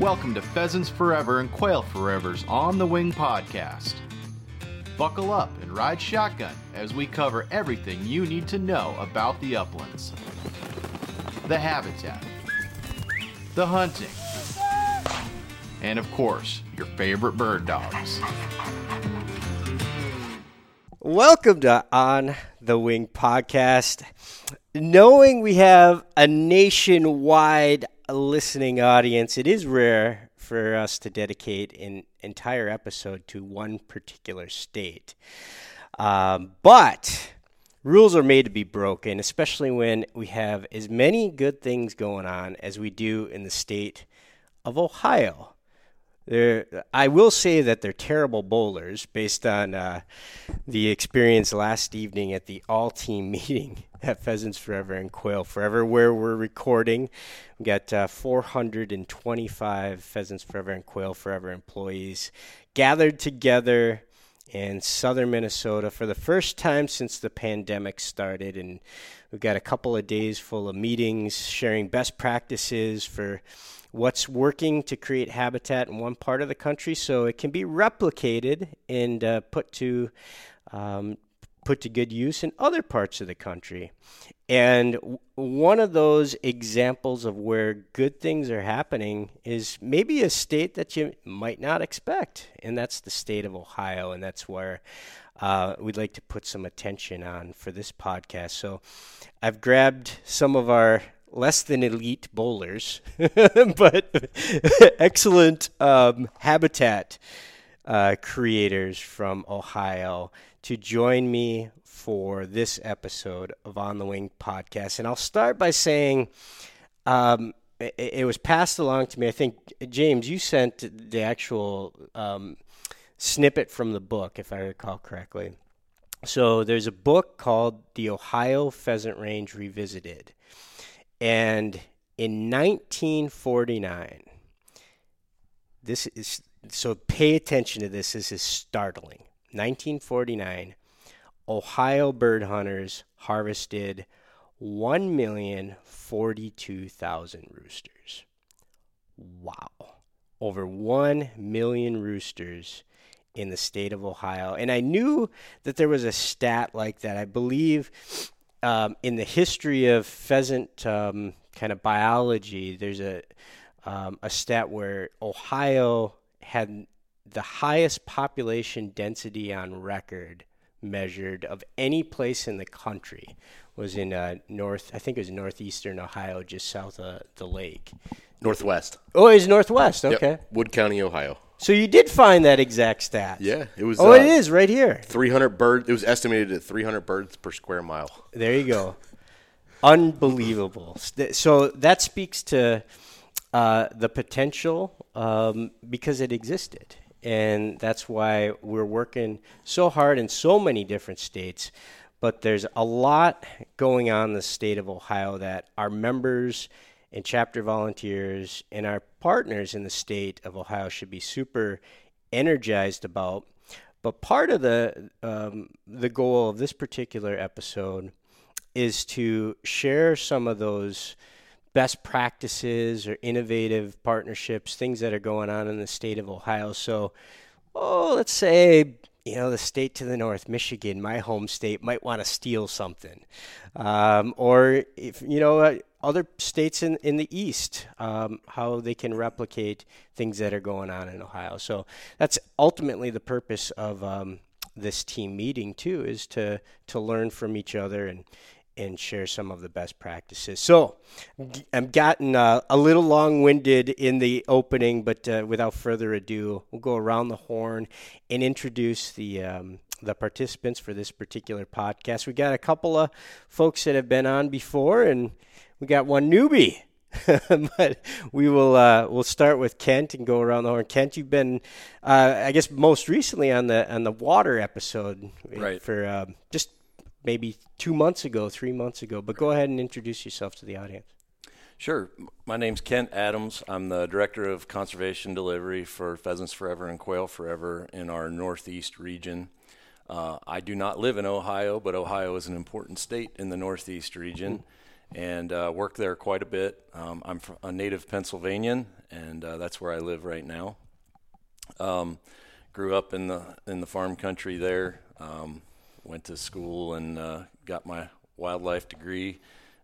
Welcome to Pheasants Forever and Quail Forever's On the Wing podcast. Buckle up and ride shotgun as we cover everything you need to know about the uplands the habitat, the hunting, and of course, your favorite bird dogs. Welcome to On the Wing podcast. Knowing we have a nationwide listening audience, it is rare for us to dedicate an entire episode to one particular state. Um, but rules are made to be broken, especially when we have as many good things going on as we do in the state of Ohio. They're, I will say that they're terrible bowlers based on uh, the experience last evening at the all team meeting at Pheasants Forever and Quail Forever, where we're recording. We've got uh, 425 Pheasants Forever and Quail Forever employees gathered together in southern Minnesota for the first time since the pandemic started. And we've got a couple of days full of meetings, sharing best practices for what's working to create habitat in one part of the country so it can be replicated and uh, put to um, put to good use in other parts of the country. And w- one of those examples of where good things are happening is maybe a state that you might not expect, and that's the state of Ohio. And that's where uh, we'd like to put some attention on for this podcast. So I've grabbed some of our less than elite bowlers, but excellent um, habitat uh, creators from Ohio to join me for this episode of On the Wing podcast. And I'll start by saying um, it, it, was passed along to me. I think, James, you sent the actual um, snippet from the book, if I recall correctly. So there's a book called The Ohio Pheasant Range Revisited. And in 1949, this is so pay attention to this. This is startling. 1949, Ohio bird hunters harvested 1,042,000 roosters. Wow. Over 1 million roosters in the state of Ohio. And I knew that there was a stat like that. I believe um, in the history of pheasant um, kind of biology, there's a um, a stat where Ohio had the highest population density on record measured of any place in the country was in uh, north i think it was northeastern ohio just south of the lake. Northwest. Oh it's northwest. Okay. Yep. wood county ohio. So you did find that exact stat. Yeah it was oh uh, it is right here. 300 birds it was estimated at 300 birds per square mile. There you go. Unbelievable. So that speaks to uh, the potential um, because it existed. And that's why we're working so hard in so many different states. But there's a lot going on in the state of Ohio that our members and chapter volunteers and our partners in the state of Ohio should be super energized about. But part of the um, the goal of this particular episode is to share some of those best practices or innovative partnerships, things that are going on in the state of Ohio. So, oh, let's say you know the state to the north, Michigan, my home state, might want to steal something, um, or if you know uh, other states in in the east, um, how they can replicate things that are going on in Ohio. So that's ultimately the purpose of um, this team meeting too, is to to learn from each other and and share some of the best practices. So, I've gotten uh, a little long winded in the opening, but uh, without further ado, we'll go around the horn and introduce the. Um, the participants for this particular podcast. We got a couple of folks that have been on before, and we got one newbie. but we will uh, we'll start with Kent and go around the horn. Kent, you've been, uh, I guess, most recently on the on the water episode, right? For uh, just maybe two months ago, three months ago. But go ahead and introduce yourself to the audience. Sure. My name's Kent Adams. I'm the Director of Conservation Delivery for Pheasants Forever and Quail Forever in our Northeast region. Uh, I do not live in Ohio, but Ohio is an important state in the Northeast region. and uh, worked there quite a bit. Um, I'm a native Pennsylvanian, and uh, that's where I live right now. Um, grew up in the in the farm country there. Um, went to school and uh, got my wildlife degree,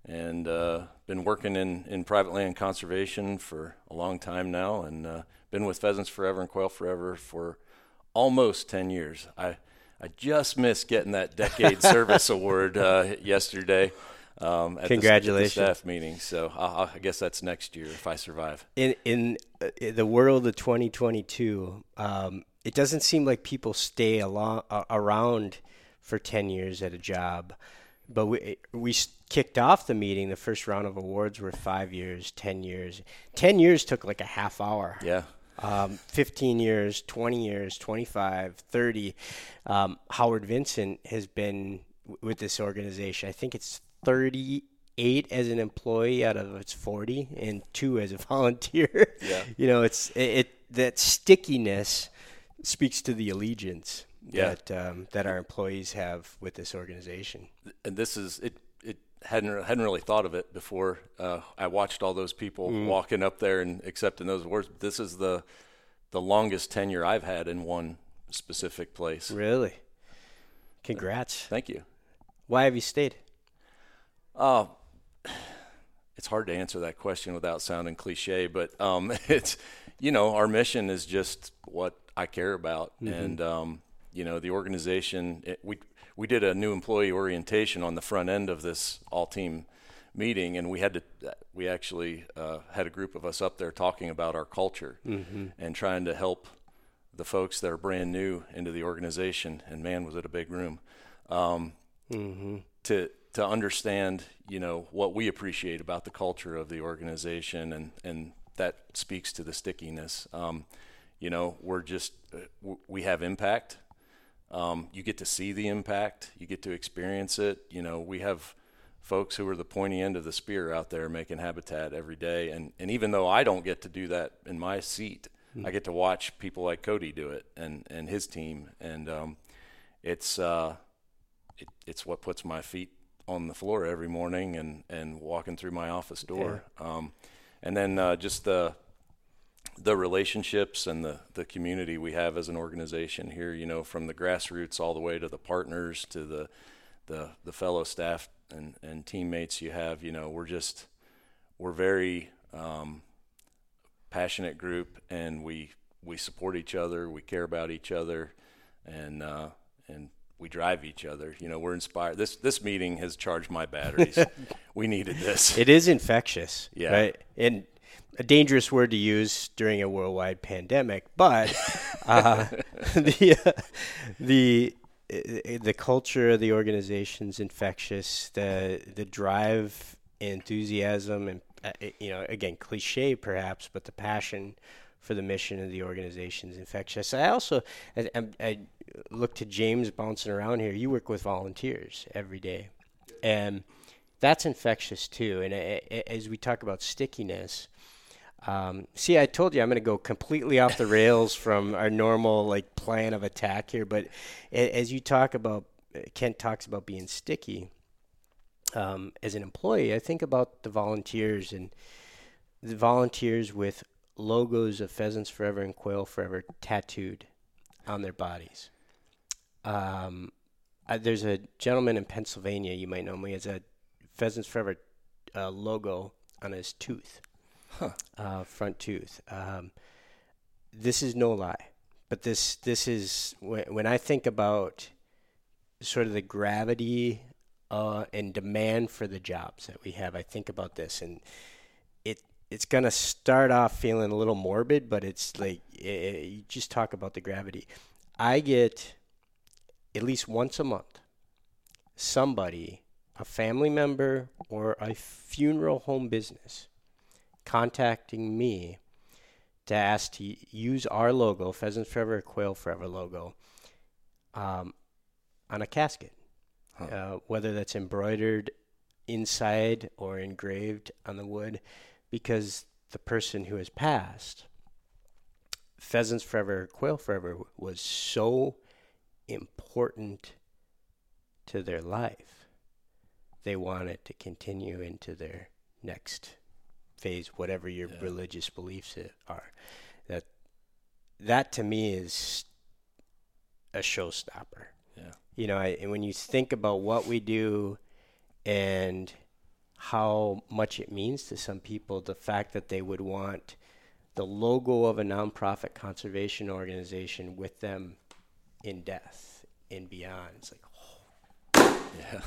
and uh, been working in, in private land conservation for a long time now, and uh, been with Pheasants Forever and Quail Forever for almost ten years. I I just missed getting that Decade Service Award uh, yesterday. Um, at the- Congratulations. at the staff meeting. So I, I guess that's next year if I survive. in in, uh, in the world of 2022, um, it doesn't seem like people stay along, uh, around for 10 years at a job. But we we kicked off the meeting. The first round of awards were five years, 10 years. 10 years took like a half hour. Yeah. Um, 15 years, 20 years, 25, 30. Um, Howard Vincent has been w- with this organization. I think it's 38 as an employee out of its 40, and two as a volunteer. Yeah. you know, it's it, it that stickiness speaks to the allegiance Yeah. that um, that our employees have with this organization. and this is it. It hadn't hadn't really thought of it before. Uh, I watched all those people walking up there and accepting those awards. This is the the longest tenure I've had in one specific place. Really, congrats. Thank you. Why have you stayed? Uh, it's hard to answer that question without sounding cliche, but um, it's you know our mission is just what I care about, and um, you know the organization. It, we we did a new employee orientation on the front end of this all team meeting, and we had to we actually uh, had a group of us up there talking about our culture and trying to help the folks that are brand new into the organization. And man, was it a big room. Um, to to understand you know what we appreciate about the culture of the organization and and that speaks to the stickiness um, you know we're just uh, we have impact um, you get to see the impact. You get to experience it. You know we have folks who are the pointy end of the spear out there making habitat every day. And and even though I don't get to do that in my seat I get to watch people like Cody do it and and his team. And um, it's uh, it, it's what puts my feet on the floor every morning and, and walking through my office door. Um, and then uh, just the the relationships and the, the community we have as an organization here, you know, from the grassroots all the way to the partners to the the, the fellow staff and, and teammates you have, you know, we're just we're very um, passionate group and we we support each other, we care about each other and uh, and we drive each other. You know, we're inspired. This this meeting has charged my batteries. we needed this. It is infectious, Yeah. right? And a dangerous word to use during a worldwide pandemic, but uh, the uh, the uh, the culture of the organization's infectious. The the drive, enthusiasm, and uh, you know, again, cliche perhaps, but the passion for the mission of the organization is infectious. I also I, I, I look to James bouncing around here. You work with volunteers every day, and that's infectious too. And a- as we talk about stickiness, um, see, I told you I'm going to go completely off the rails from our normal like plan of attack here. But as you talk about, Kent talks about being sticky. Um, as an employee, I think about the volunteers and the volunteers with logos of Pheasants Forever and Quail Forever tattooed on their bodies. Um, uh, there's a gentleman in Pennsylvania, you might know him. He has a Pheasants Forever uh, logo on his tooth, uh, front tooth. Um, this is no lie, but this this is when, when I think about sort of the gravity uh, and demand for the jobs that we have. I think about this, and it it's gonna start off feeling a little morbid, but it's like eh, you just talk about the gravity. I get at least once a month somebody, a family member or a funeral home business, contacting me to ask to use our logo, Pheasants Forever, Quail Forever logo, um, on a casket, uh, whether that's embroidered inside or engraved on the wood, because the person who has passed, Pheasants Forever, Quail Forever, was so important to their life they want it to continue into their next phase, whatever your Yeah. religious beliefs are. That that to me is a showstopper. Yeah. You know, I, and when you think about what we do and how much it means to some people, the fact that they would want the logo of a nonprofit conservation organization with them in death and beyond. It's like, oh. Yeah.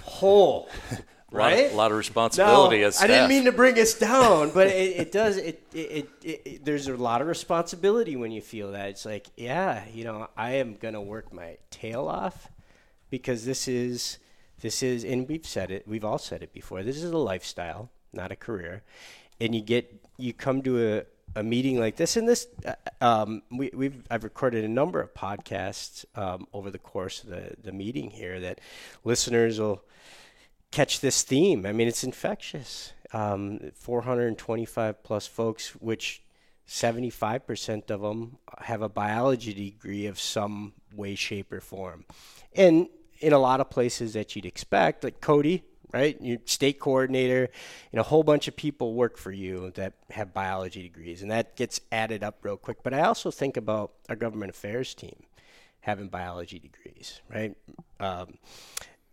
whole, A lot, right? a lot of responsibility No, as I didn't mean to bring us down, but it, it does. It, it, it, it, there's a lot of responsibility when you feel that. It's like, yeah, you know, I am gonna work my tail off because this is this is, and we've said it. We've all said it before. This is a lifestyle, not a career. And you get you come to a a meeting like this, and this, uh, um, we, we've I've recorded a number of podcasts um, over the course of the the meeting here that listeners will catch this theme. I mean, it's infectious. Um, 425 plus folks, which 75% of them have a biology degree of some way, shape, or form. And in a lot of places that you'd expect, like Cody, right? Your state coordinator, and a whole bunch of people work for you that have biology degrees, and that gets added up real quick. But I also think about our government affairs team having biology degrees, right? Um,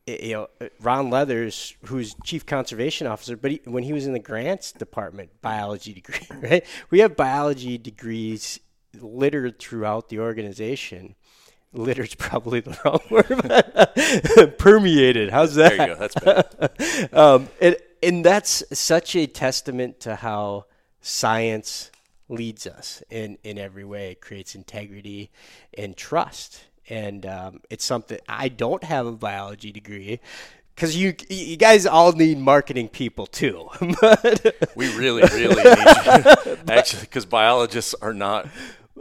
you know, Ron Leathers, who's chief conservation officer, but he, when he was in the grants department, biology degree, right? We have biology degrees littered throughout the organization. Littered's probably the wrong word, permeated. How's that? There you go. That's better. um, and and that's such a testament to how science leads us in in every way. It creates integrity and trust, and um, it's something I don't have a biology degree. Because you, you guys all need marketing people too, but We really, really need you. Actually, because biologists are not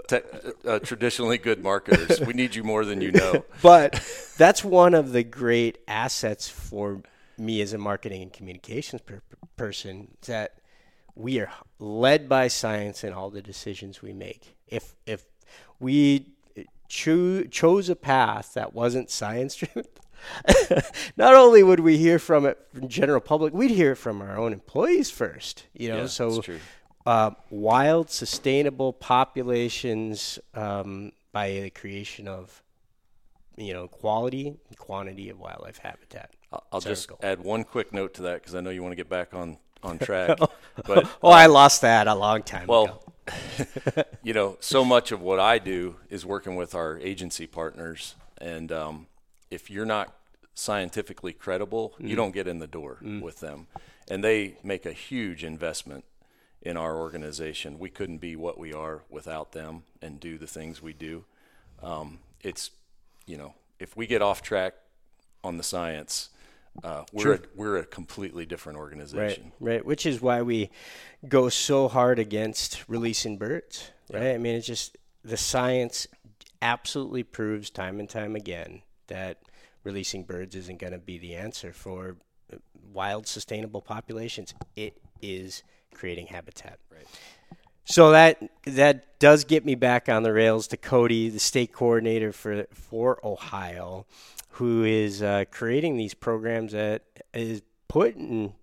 te- uh, traditionally good marketers. We need you more than you know. but that's one of the great assets for me as a marketing and communications per- person that we are led by science in all the decisions we make. If if we cho- chose a path that wasn't science driven, not only would we hear from it from general public, we'd hear it from our own employees first. You know, Yeah, so uh, wild, sustainable populations um, by the creation of, you know, quality and quantity of wildlife habitat. I'll, I'll just add one quick note to that because I know you want to get back on on track. but Oh, I lost that a long time ago. You know, so much of what I do is working with our agency partners, and um, if you're not scientifically credible, Mm. you don't get in the door with them, and they make a huge investment in our organization. We couldn't be what we are without them and do the things we do. Um, it's, you know, if we get off track on the science, uh, we're a, we're a completely different organization. right. Right, Which is why we go so hard against releasing birds, right? I mean, it's just the science absolutely proves time and time again that releasing birds isn't going to be the answer for uh, wild, sustainable populations. It is creating habitat. Right. So that that does get me back on the rails to Cody, the state coordinator for for Ohio, who is uh, creating these programs that is putting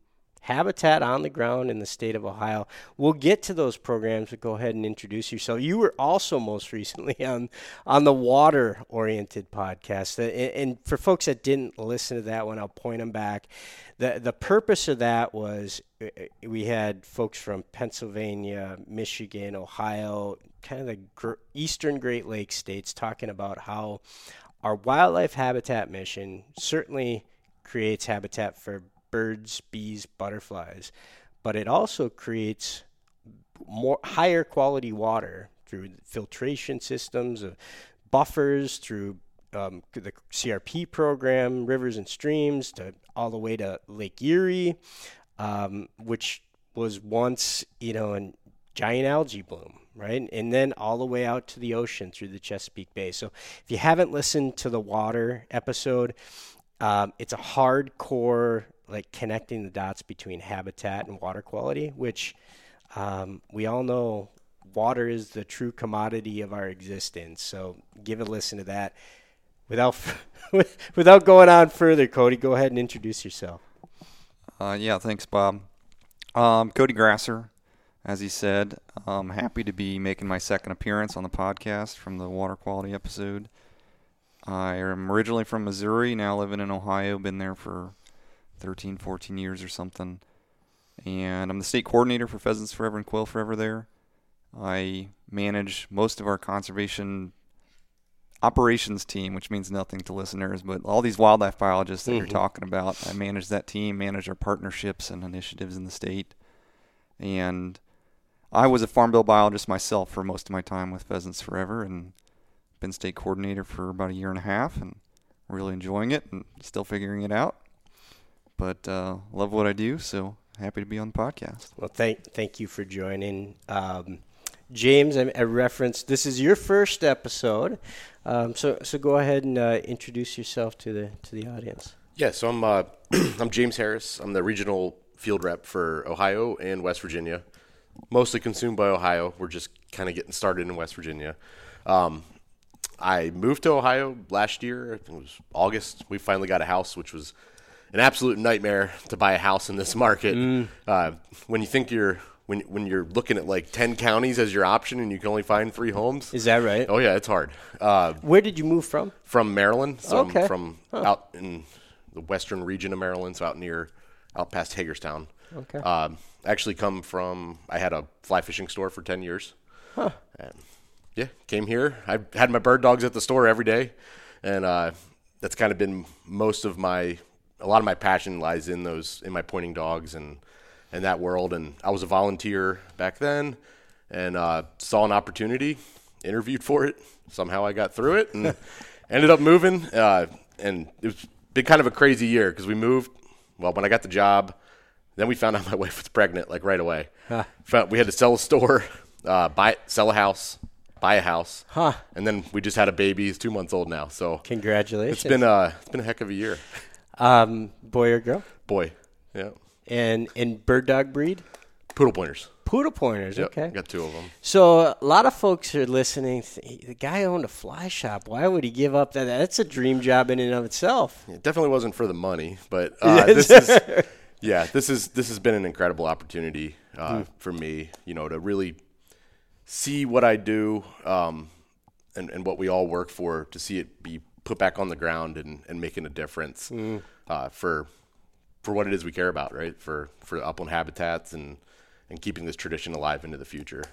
habitat on the ground in the state of Ohio. We'll get to those programs, but go ahead and introduce yourself. You were also most recently on on the water oriented podcast, Uh, and, for folks that didn't listen to that one, I'll point them back. the The purpose of that was uh, we had folks from Pennsylvania, Michigan, Ohio, kind of the eastern Great Lakes states talking about how our wildlife habitat mission certainly creates habitat for birds, bees, butterflies, but it also creates more higher quality water through filtration systems, uh, buffers, through um, the CRP program, rivers and streams, to all the way to Lake Erie, um, which was once you know a giant algae bloom, right? And then all the way out to the ocean through the Chesapeake Bay. So if you haven't listened to the water episode, um, it's a hardcore like connecting the dots between habitat and water quality, which um, we all know water is the true commodity of our existence. So give a listen to that. Without without going on further, Cody, go ahead and introduce yourself. Uh, yeah, thanks, Bob. Um, Cody Grasser, as he said, I'm happy to be making my second appearance on the podcast from the water quality episode. I am originally from Missouri, now living in Ohio, been there for 13, 14 years or something. And I'm the state coordinator for Pheasants Forever and Quail Forever there. I manage most of our conservation operations team, which means nothing to listeners, but all these wildlife biologists that you're mm-hmm. talking about, I manage that team, manage our partnerships and initiatives in the state. And I was a farm bill biologist myself for most of my time with Pheasants Forever and been state coordinator for about a year and a half and really enjoying it and still figuring it out. But uh, love what I do, so happy to be on the podcast. Well, thank thank you for joining. Um, James, I, I referenced this is your first episode, um, so so go ahead and uh, introduce yourself to the to the audience. Yeah, so I'm uh, I'm James Harris. I'm the regional field rep for Ohio and West Virginia. Mostly consumed by Ohio. We're just kind of getting started in West Virginia. Um, I moved to Ohio last year. I think it was August. We finally got a house, which was an absolute nightmare to buy a house in this market. Uh, when you think you're when when you're looking at like ten counties as your option and you can only find three homes. Is that right? Oh yeah, it's hard. Uh, Where did you move from? from Maryland. So Okay. I'm from out in the western region of Maryland, so out near, out past Hagerstown. Okay. Um, actually come from, I had a fly fishing store for 10 years. And yeah, came here. I had my bird dogs at the store every day. And uh, that's kind of been most of my, a lot of my passion lies in those, in my pointing dogs and, and that world. And I was a volunteer back then and uh, saw an opportunity, interviewed for it. Somehow I got through it and ended up moving. Uh, and it was been kind of a crazy year because we moved. Well, when I got the job, then we found out my wife was pregnant like right away. Found, we had to sell a store, uh, buy, sell a house, buy a house, Huh. and then we just had a baby. He's two months old now, so Congratulations. it's been a it's been a heck of a year. Um, boy or girl, Boy, yeah, and and bird dog breed, poodle pointers. poodle pointers. Yep, Okay. got two of them. So a lot of folks are listening. The guy owned a fly shop. Why would he give up that? That's a dream job in and of itself. It definitely wasn't for the money, but uh, this is yeah, this is this has been an incredible opportunity uh, for me. You know, to really see what I do um, and and what we all work for to see it be put back on the ground and, and making a difference uh, for for what it is we care about, right? For for upland habitats and and keeping this tradition alive into the future.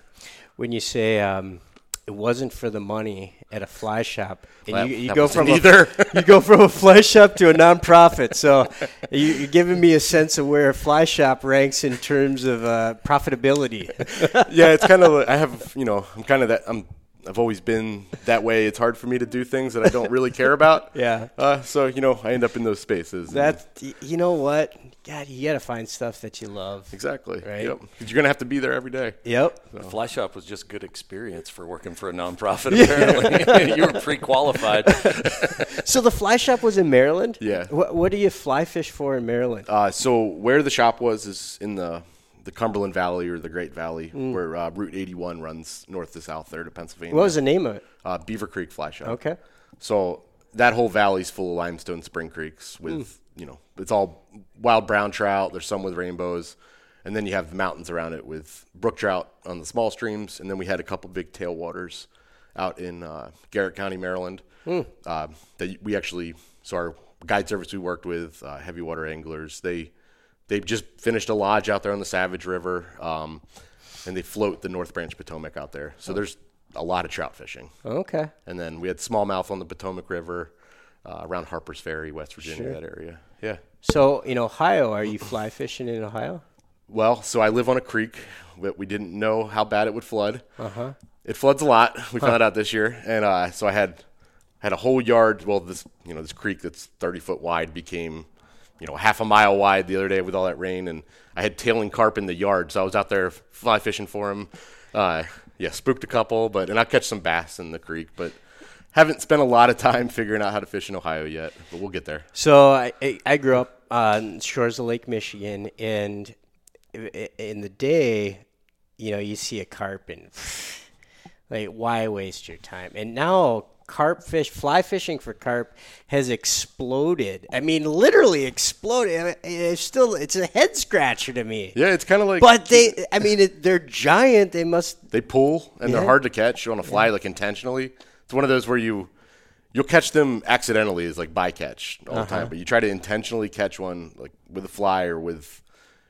When you say um, it wasn't for the money at a fly shop, and Well, you, you go from either. You go from a fly shop to a nonprofit. So you, you're giving me a sense of where a fly shop ranks in terms of uh, profitability. yeah, it's kind of I have you know I'm kind of that I'm I've always been that way. It's hard for me to do things that I don't really care about. Yeah. Uh, so you know I end up in those spaces. and- That you know what? God, you got to find stuff that you love. exactly. Right. Yep. 'Cause you're gonna have to be there every day. Yep. The fly shop was just good experience for working for a nonprofit. Apparently, you were pre-qualified. So the fly shop was in Maryland. Yeah. What, what do you fly fish for in Maryland? Uh, so where the shop was is in the the Cumberland Valley or the Great Valley, Mm. where uh, Route 81 runs north to south there to Pennsylvania. What was the name of it? uh, Beaver Creek Fly Shop. Okay. So that whole valley's full of limestone spring creeks with, you know, it's all wild brown trout. There's some with rainbows. And then you have the mountains around it with brook trout on the small streams. And then we had a couple big tailwaters out in uh, Garrett County, Maryland. Uh, that we actually, so our guide service we worked with, uh, heavy water anglers, they they just finished a lodge out there on the Savage River. Um, and they float the North Branch Potomac out there. So there's a lot of trout fishing. Okay. And then we had smallmouth on the Potomac River, uh, around Harper's Ferry, West Virginia, that area. Yeah. So in Ohio, are you fly fishing in Ohio? Well, so I live on a creek, but we didn't know how bad it would flood. Uh-huh. It floods a lot. We found out this year, and uh, so I had had a whole yard. Well, this you know this creek that's thirty foot wide became you know half a mile wide the other day with all that rain, and I had tailing carp in the yard, so I was out there fly fishing for them. Uh, yeah, spooked a couple, but and I catch some bass in the creek, but haven't spent a lot of time figuring out how to fish in Ohio yet. But we'll get there. So I, I- grew up on shores of Lake Michigan, and in the day, you know, you see a carp and like, why waste your time? And now carp fish, fly fishing for carp has exploded. I mean, literally exploded. It's still it's a head scratcher to me. Yeah, it's kind of like But they, I mean, it, they're giant. They must. they pull and Yeah. they're hard to catch on a fly like intentionally. It's one of those where you you'll catch them accidentally is like bycatch all Uh-huh. the time, but you try to intentionally catch one like with a fly or with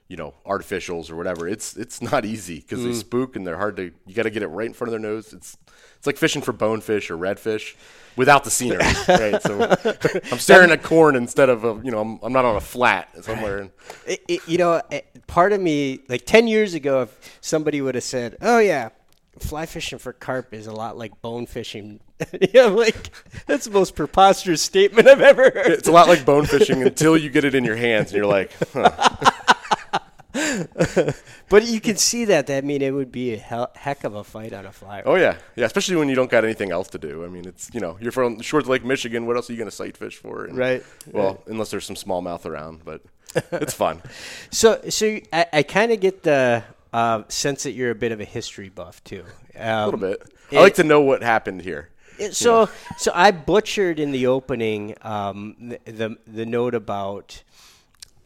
you know artificials or whatever. It's it's not easy because Mm. they spook and they're hard to. You got to get it right in front of their nose. It's it's like fishing for bonefish or redfish without the scenery, right? So I'm staring at corn instead of a, you know I'm, I'm not on a flat somewhere. It, it, you know, it, part of me, like ten years ago, if somebody would have said, "Oh yeah, fly fishing for carp is a lot like bone fishing," yeah, I'm like that's the most preposterous statement I've ever heard. it's a lot like bone fishing until you get it in your hands and you're like, huh. But you can see that. I mean, it would be a hell, heck of a fight on a fly. Oh yeah, yeah. Especially when you don't got anything else to do. I mean, it's you know you're from shores Lake Michigan. What else are you going to sight fish for? And- Right, Well, unless there's some smallmouth around, but it's fun. So, so I, I kind of get the uh, sense that you're a bit of a history buff too. Um, A little bit. it- I like to know what happened here. It- So, so I butchered in the opening um, the, the the note about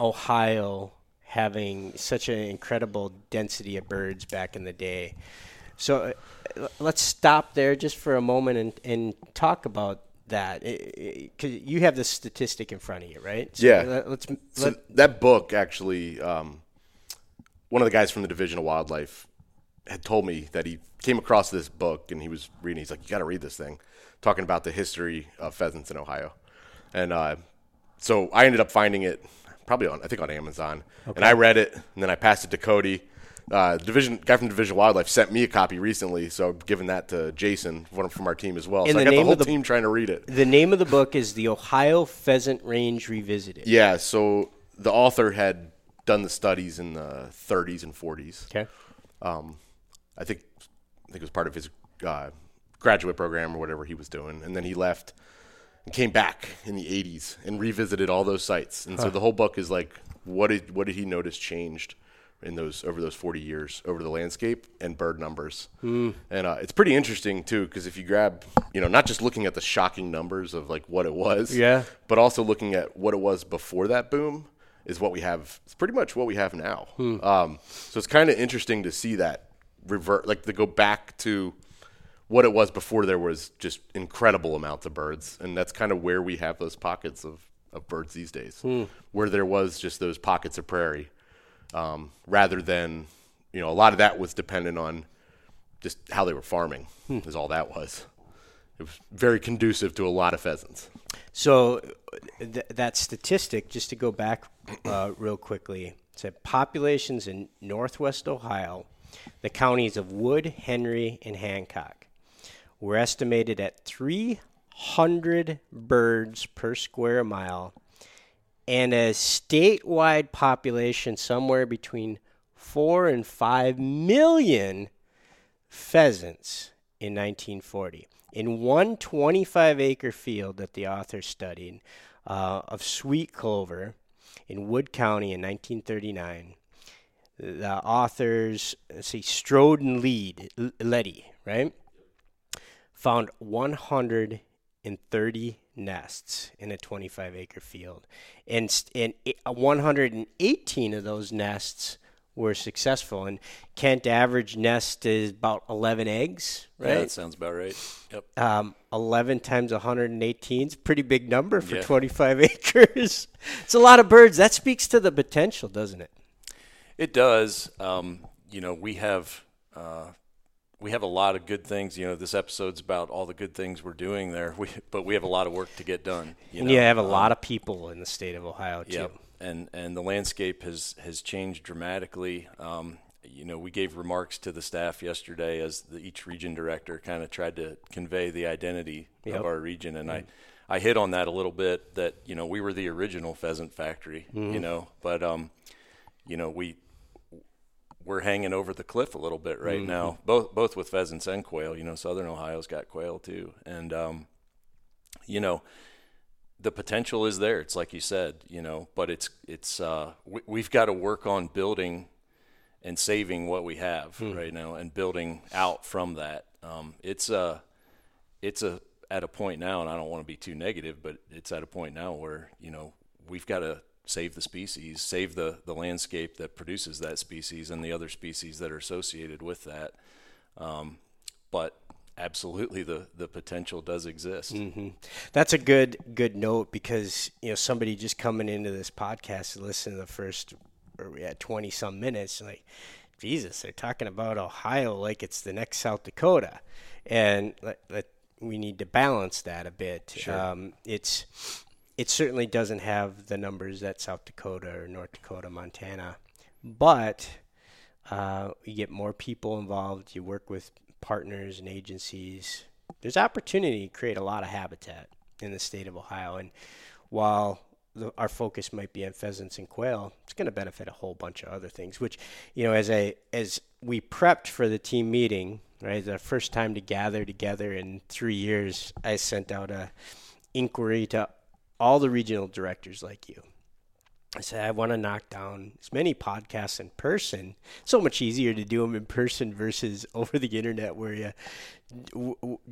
Ohio having such an incredible density of birds back in the day. So, uh, let's stop there just for a moment and, and talk about that because you have the statistic in front of you, right? So Yeah. let- Let's So let, that book actually, um, one of the guys from the Division of Wildlife had told me that he came across this book and he was reading. He's like, "You got to read this thing," talking about the history of pheasants in Ohio, and uh, so I ended up finding it probably on I think on Amazon, and I read it and then I passed it to Cody. Uh, division guy from Division Wildlife sent me a copy recently, so I'm giving that to Jason, one from our team as well. And so I the got the whole of the- team trying to read it. the name of the book is the Ohio Pheasant Range Revisited. Yeah, so the author had done the studies in the 30s and 40s. Okay. I think I think it was part of his uh, graduate program or whatever he was doing, and then he left came back in the 80s and revisited all those sites. And so the whole book is like, what did what did he notice changed in those over those 40 years over the landscape and bird numbers? And uh, it's pretty interesting too, because if you grab, you know, not just looking at the shocking numbers of like what it was, Yeah. but also looking at what it was before that boom is what we have. It's pretty much what we have now. Um, so it's kind of interesting to see that revert, like to go back to what it was before there was just incredible amounts of birds, and that's kind of where we have those pockets of, of birds these days, where there was just those pockets of prairie, um, rather than you know a lot of that was dependent on just how they were farming, is all that was. It was very conducive to a lot of pheasants. So th- that statistic, just to go back uh, real quickly, said populations in northwest Ohio, the counties of Wood, Henry, and Hancock, were estimated at 300 birds per square mile, and a statewide population somewhere between four and five million pheasants in 1940. In one 25 acre field that the author studied uh, of sweet clover in Wood County in 1939, the authors, see, Strode and Lead, Letty, right, found 130 nests in a 25 acre field. And, st- and 118 of those nests were successful. And Kent average nest is about 11 eggs, Yeah, right? that sounds about right. Yep. um, 11 times 118 is a pretty big number for Yeah. 25 acres. It's a lot of birds. That speaks to the potential, doesn't it? It does. Um, you know, we have uh, we have a lot of good things. You know, this episode's about all the good things we're doing there. We, but we have a lot of work to get done. You know? you have a Um, lot of people in the state of Ohio, too. Yep. And and the landscape has has changed dramatically. Um, you know, we gave remarks to the staff yesterday as the, each region director kind of tried to convey the identity Yep. of our region, and I. I hit on that a little bit that you know we were the original pheasant factory, you know, but um, you know we we're hanging over the cliff a little bit right now, both both with pheasants and quail. You know, Southern Ohio's got quail too, and um, you know, the potential is there. It's like you said, you know, but it's it's uh, we, we've got to work on building and saving what we have right now, and building out from that. Um, it's a it's a at a point now, and I don't want to be too negative, but it's at a point now where you know we've got to save the species, save the the landscape that produces that species and the other species that are associated with that. Um, but absolutely, the the potential does exist. Mm-hmm. That's a good good note because you know somebody just coming into this podcast and listening to the first or we had twenty some minutes like. Jesus, they're talking about Ohio like it's the next South Dakota, and let, let, we need to balance that a bit. Sure. Um, it's it certainly doesn't have the numbers that South Dakota or North Dakota, Montana, but uh, you get more people involved. You work with partners and agencies. There's opportunity to create a lot of habitat in the state of Ohio, and while the, our focus might be on pheasants and quail, it's going to benefit a whole bunch of other things. Which, you know, as I as we prepped for the team meeting, right, the first time to gather together in three years, I sent out a inquiry to all the regional directors like you. I said, I want to knock down as many podcasts in person. It's so much easier to do them in person versus over the internet where you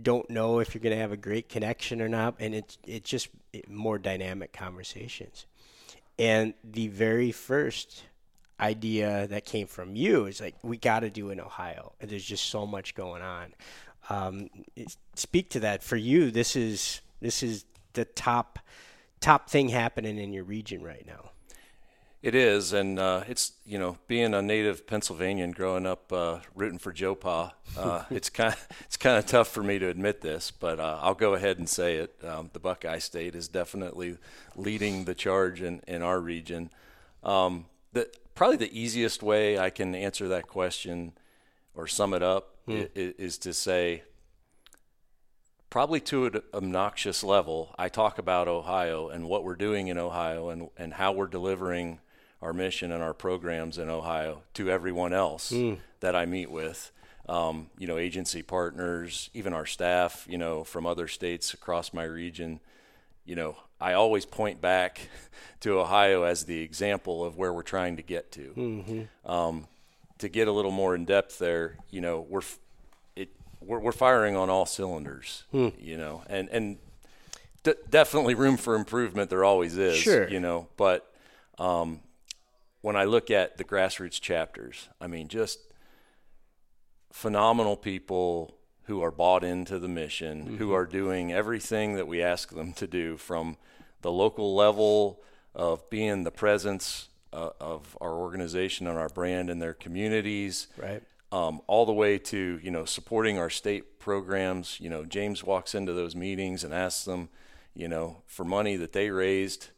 don't know if you're going to have a great connection or not. And it's it just more dynamic conversations. And the very first idea that came from you is like, we got to do in Ohio. And there's just so much going on. Um, speak to that. For you, this is this is the top top thing happening in your region right now. It is, and uh, it's you know being a native Pennsylvanian, growing up uh, rooting for Joe Pa, uh, it's kind of it's kind of tough for me to admit this, but uh, I'll go ahead and say it. Um, the Buckeye State is definitely leading the charge in, in our region. Um, the probably the easiest way I can answer that question or sum it up hmm. is, is to say probably to an obnoxious level, I talk about Ohio and what we're doing in Ohio and, and how we're delivering our mission and our programs in Ohio to everyone else mm. that I meet with. Um, you know, agency partners, even our staff, you know, from other states across my region. You know, I always point back to Ohio as the example of where we're trying to get to. Mm-hmm. Um, to get a little more in depth there, you know, we're we're, we're firing on all cylinders. Hmm. You know, and and d- definitely room for improvement. There always is. Sure. You know, but um, when I look at the grassroots chapters, I mean, just phenomenal people who are bought into the mission, mm-hmm. who are doing everything that we ask them to do from the local level of being the presence uh, of our organization and our brand in their communities. Right. Um, all the way to you know supporting our state programs. You know, James walks into those meetings and asks them, you know, for money that they raised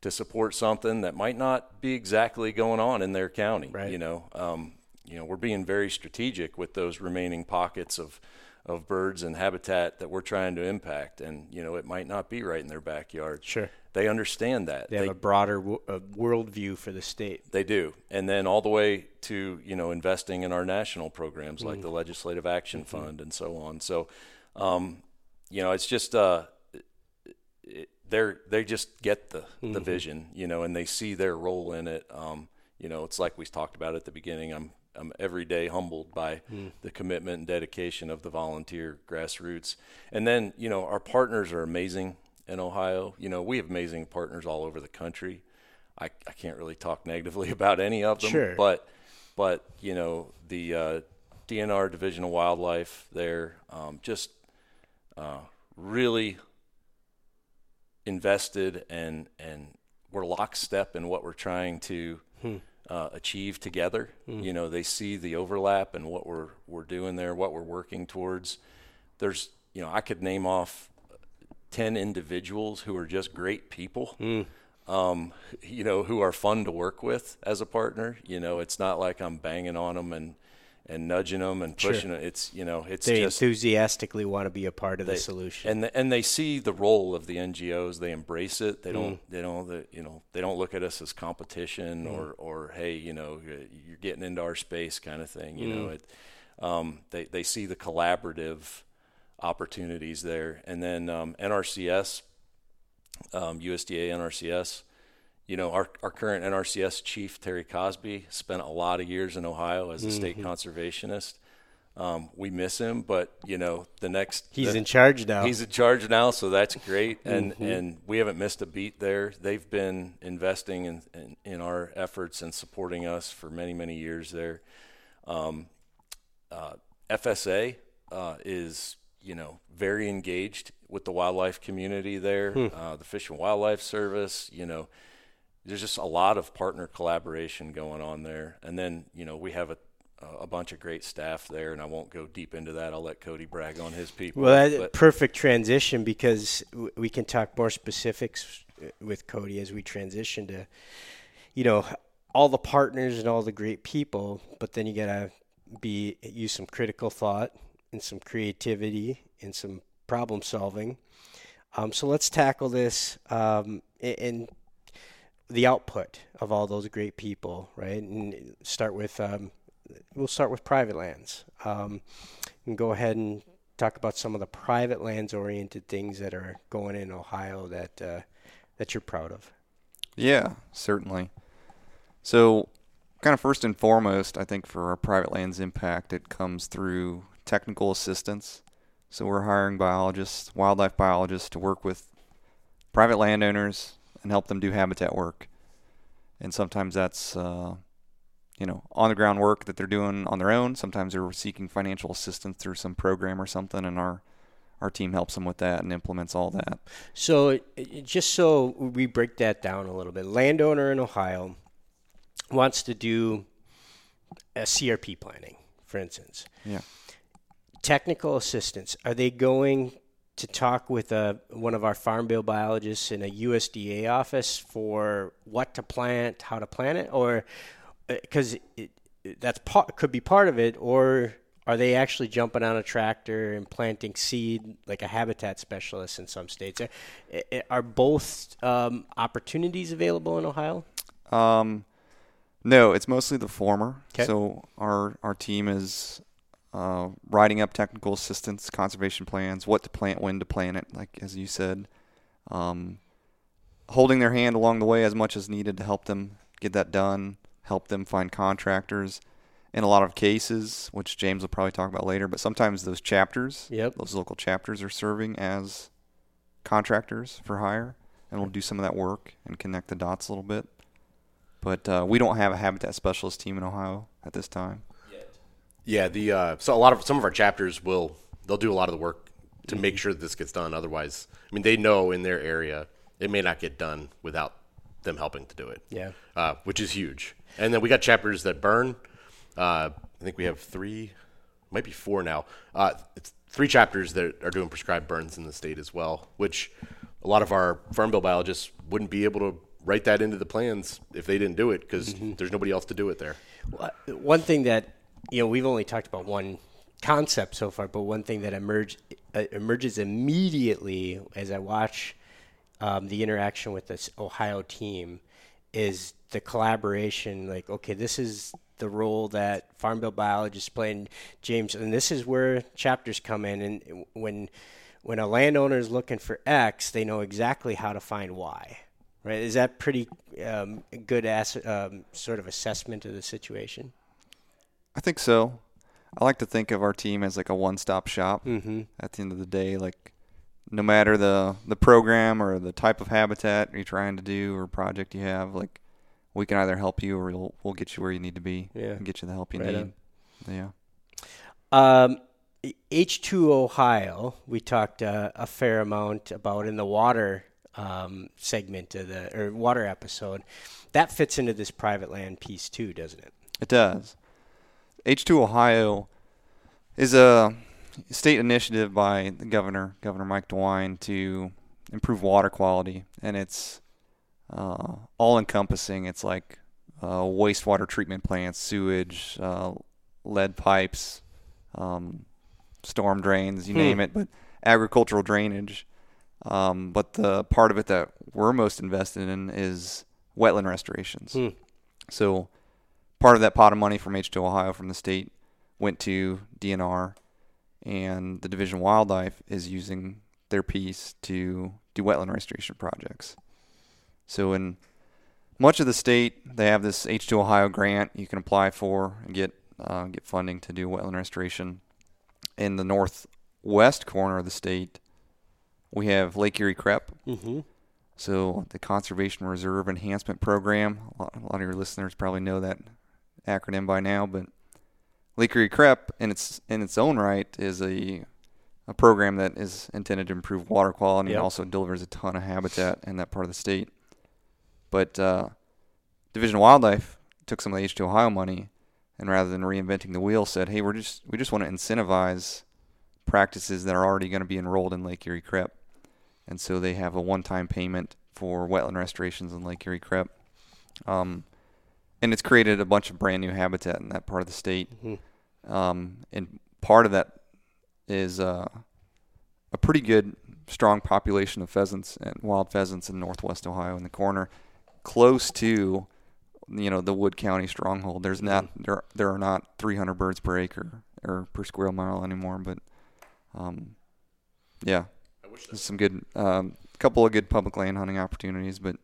to support something that might not be exactly going on in their county. Right. You know, um, you know, we're being very strategic with those remaining pockets of of birds and habitat that we're trying to impact, and you know, it might not be right in their backyard. Sure. They understand that. They, they have a broader w- a worldview for the state. They do, and then all the way to you know investing in our national programs like mm. the Legislative Action mm-hmm. Fund and so on. So, um, you know, it's just uh, it, they're they just get the mm-hmm. the vision, you know, and they see their role in it. Um, you know, it's like we talked about at the beginning. I'm I'm every day humbled by mm. the commitment and dedication of the volunteer grassroots. And then, you know, our partners are amazing in Ohio. You know, we have amazing partners all over the country. I, I can't really talk negatively about any of them, sure. but but you know the uh, DNR Division of Wildlife there um, just uh, really invested and and we're lockstep in what we're trying to hmm. Uh, achieve together. Hmm. You know, they see the overlap and what we're we're doing there, what we're working towards. There's, you know, I could name off ten individuals who are just great people. Hmm. Um, you know, who are fun to work with as a partner. You know, it's not like I'm banging on them and and nudging them and pushing sure. it. It's you know it's they just, enthusiastically want to be a part of they, the solution, and the, and they see the role of the NGOs. They embrace it. They don't mm. they don't you know they don't look at us as competition mm. or or hey you know you're getting into our space kind of thing. You mm. know it. Um, they they see the collaborative opportunities there, and then um, NRCS, um, USDA NRCS you know, our, our current NRCS chief, Terry Cosby, spent a lot of years in Ohio as a mm-hmm. state conservationist. Um, we miss him, but you know the next He's the- in charge now. He's in charge now, so that's great, and and we haven't missed a beat there. They've been investing in, in in our efforts and supporting us for many many years there. Um, uh, FSA uh, is you know very engaged with the wildlife community there. Uh, the Fish and Wildlife Service, you know, there's just a lot of partner collaboration going on there. And then you know we have a a bunch of great staff there, and I won't go deep into that. I'll let Cody brag on his people. Well, that, But- perfect transition because we can talk more specifics uh, with Cody as we transition to, you know, all the partners and all the great people. But then you gotta be use some critical thought and some creativity and some problem solving. Um, so let's tackle this um, a- and the output of all those great people, right? And start with um, we'll start with private lands. Um, and go ahead and talk about some of the private lands oriented things that are going in Ohio that uh, that you're proud of. Yeah, certainly. So, kind of first and foremost, I think for our private lands impact, it comes through technical assistance. So, we're hiring biologists, wildlife biologists, to work with private landowners and help them do habitat work. And sometimes that's, uh, you know, on the ground work that they're doing on their own. Sometimes they're seeking financial assistance through some program or something, and our our team helps them with that and implements all that. So, just so we break that down a little bit, landowner in Ohio wants to do a CRP planning, for instance. Yeah. Technical assistance. Are they going to talk with a, one of our farm bill biologists in a USDA office for what to plant, how to plant it, or because it, that's part could be part of it, or are they actually jumping on a tractor and planting seed like a habitat specialist in some states? Are, are both um, opportunities available in Ohio? Um, no, it's mostly the former. 'Kay. So our our team is uh, writing up technical assistance, conservation plans, what to plant, when to plant it, like as you said, um, holding their hand along the way as much as needed to help them get that done, help them find contractors. In a lot of cases, which James will probably talk about later, but sometimes those chapters, Yep. those local chapters are serving as contractors for hire, and we'll do some of that work and connect the dots a little bit. But uh, we don't have a habitat specialist team in Ohio at this time. Yeah, the uh, so a lot of some of our chapters will they'll do a lot of the work to make sure that this gets done. Otherwise, I mean, they know in their area it may not get done without them helping to do it. Yeah. uh, which is huge. And then we got chapters that burn. Uh, I think we have three, might be four now. Uh, it's three chapters that are doing prescribed burns in the state as well, which a lot of our farm bill biologists wouldn't be able to write that into the plans if they didn't do it because there's nobody else to do it there. One thing that you know we've only talked about one concept so far, but one thing that emerged uh, emerges immediately as I watch um, the interaction with this Ohio team is the collaboration. Like, okay, this is the role that Farm Bill biologists play, and James, and this is where chapters come in. And when when a landowner is looking for X, they know exactly how to find Y. Right? Is that pretty um, good ass, um, sort of assessment of the situation? I think so. I like to think of our team as like a one-stop shop. Mm-hmm. At the end of the day, like no matter the the program or the type of habitat you're trying to do or project you have, like we can either help you or we'll we'll get you where you need to be Yeah. and get you the help you Right need. Yeah. Um, H2 Ohio, we talked uh, a fair amount about in the water um, segment of the or water episode. That fits into this private land piece too, doesn't it? It does. H2 Ohio is a state initiative by the governor, Governor Mike DeWine, to improve water quality, and it's uh, all encompassing. It's like uh, wastewater treatment plants, sewage, uh, lead pipes, um, storm drains, you name it, but agricultural drainage. Um, but the part of it that we're most invested in is wetland restorations. So part of that pot of money from H2 Ohio from the state went to DNR, and the Division of Wildlife is using their piece to do wetland restoration projects. So in much of the state, they have this H2 Ohio grant you can apply for and get uh, get funding to do wetland restoration. in the northwest corner of the state, we have Lake Erie Crep. Mm-hmm. So the Conservation Reserve Enhancement Program. A lot, a lot of your listeners probably know that acronym by now, but Lake Erie Crep, in its in its own right, is a a program that is intended to improve water quality Yep. and also delivers a ton of habitat in that part of the state. But uh, Division of Wildlife took some of the H2 Ohio money and rather than reinventing the wheel, said, "Hey, we're just we just want to incentivize practices that are already going to be enrolled in Lake Erie Crep." And so they have a one-time payment for wetland restorations in Lake Erie Crep. Um, and it's created a bunch of brand new habitat in that part of the state. Um, and part of that is uh, a pretty good, strong population of pheasants and wild pheasants in northwest Ohio in the corner, close to, you know, the Wood County stronghold. There's not there there are not 300 birds per acre or per square mile anymore, but um, yeah, there's some good, um, couple of good public land hunting opportunities. But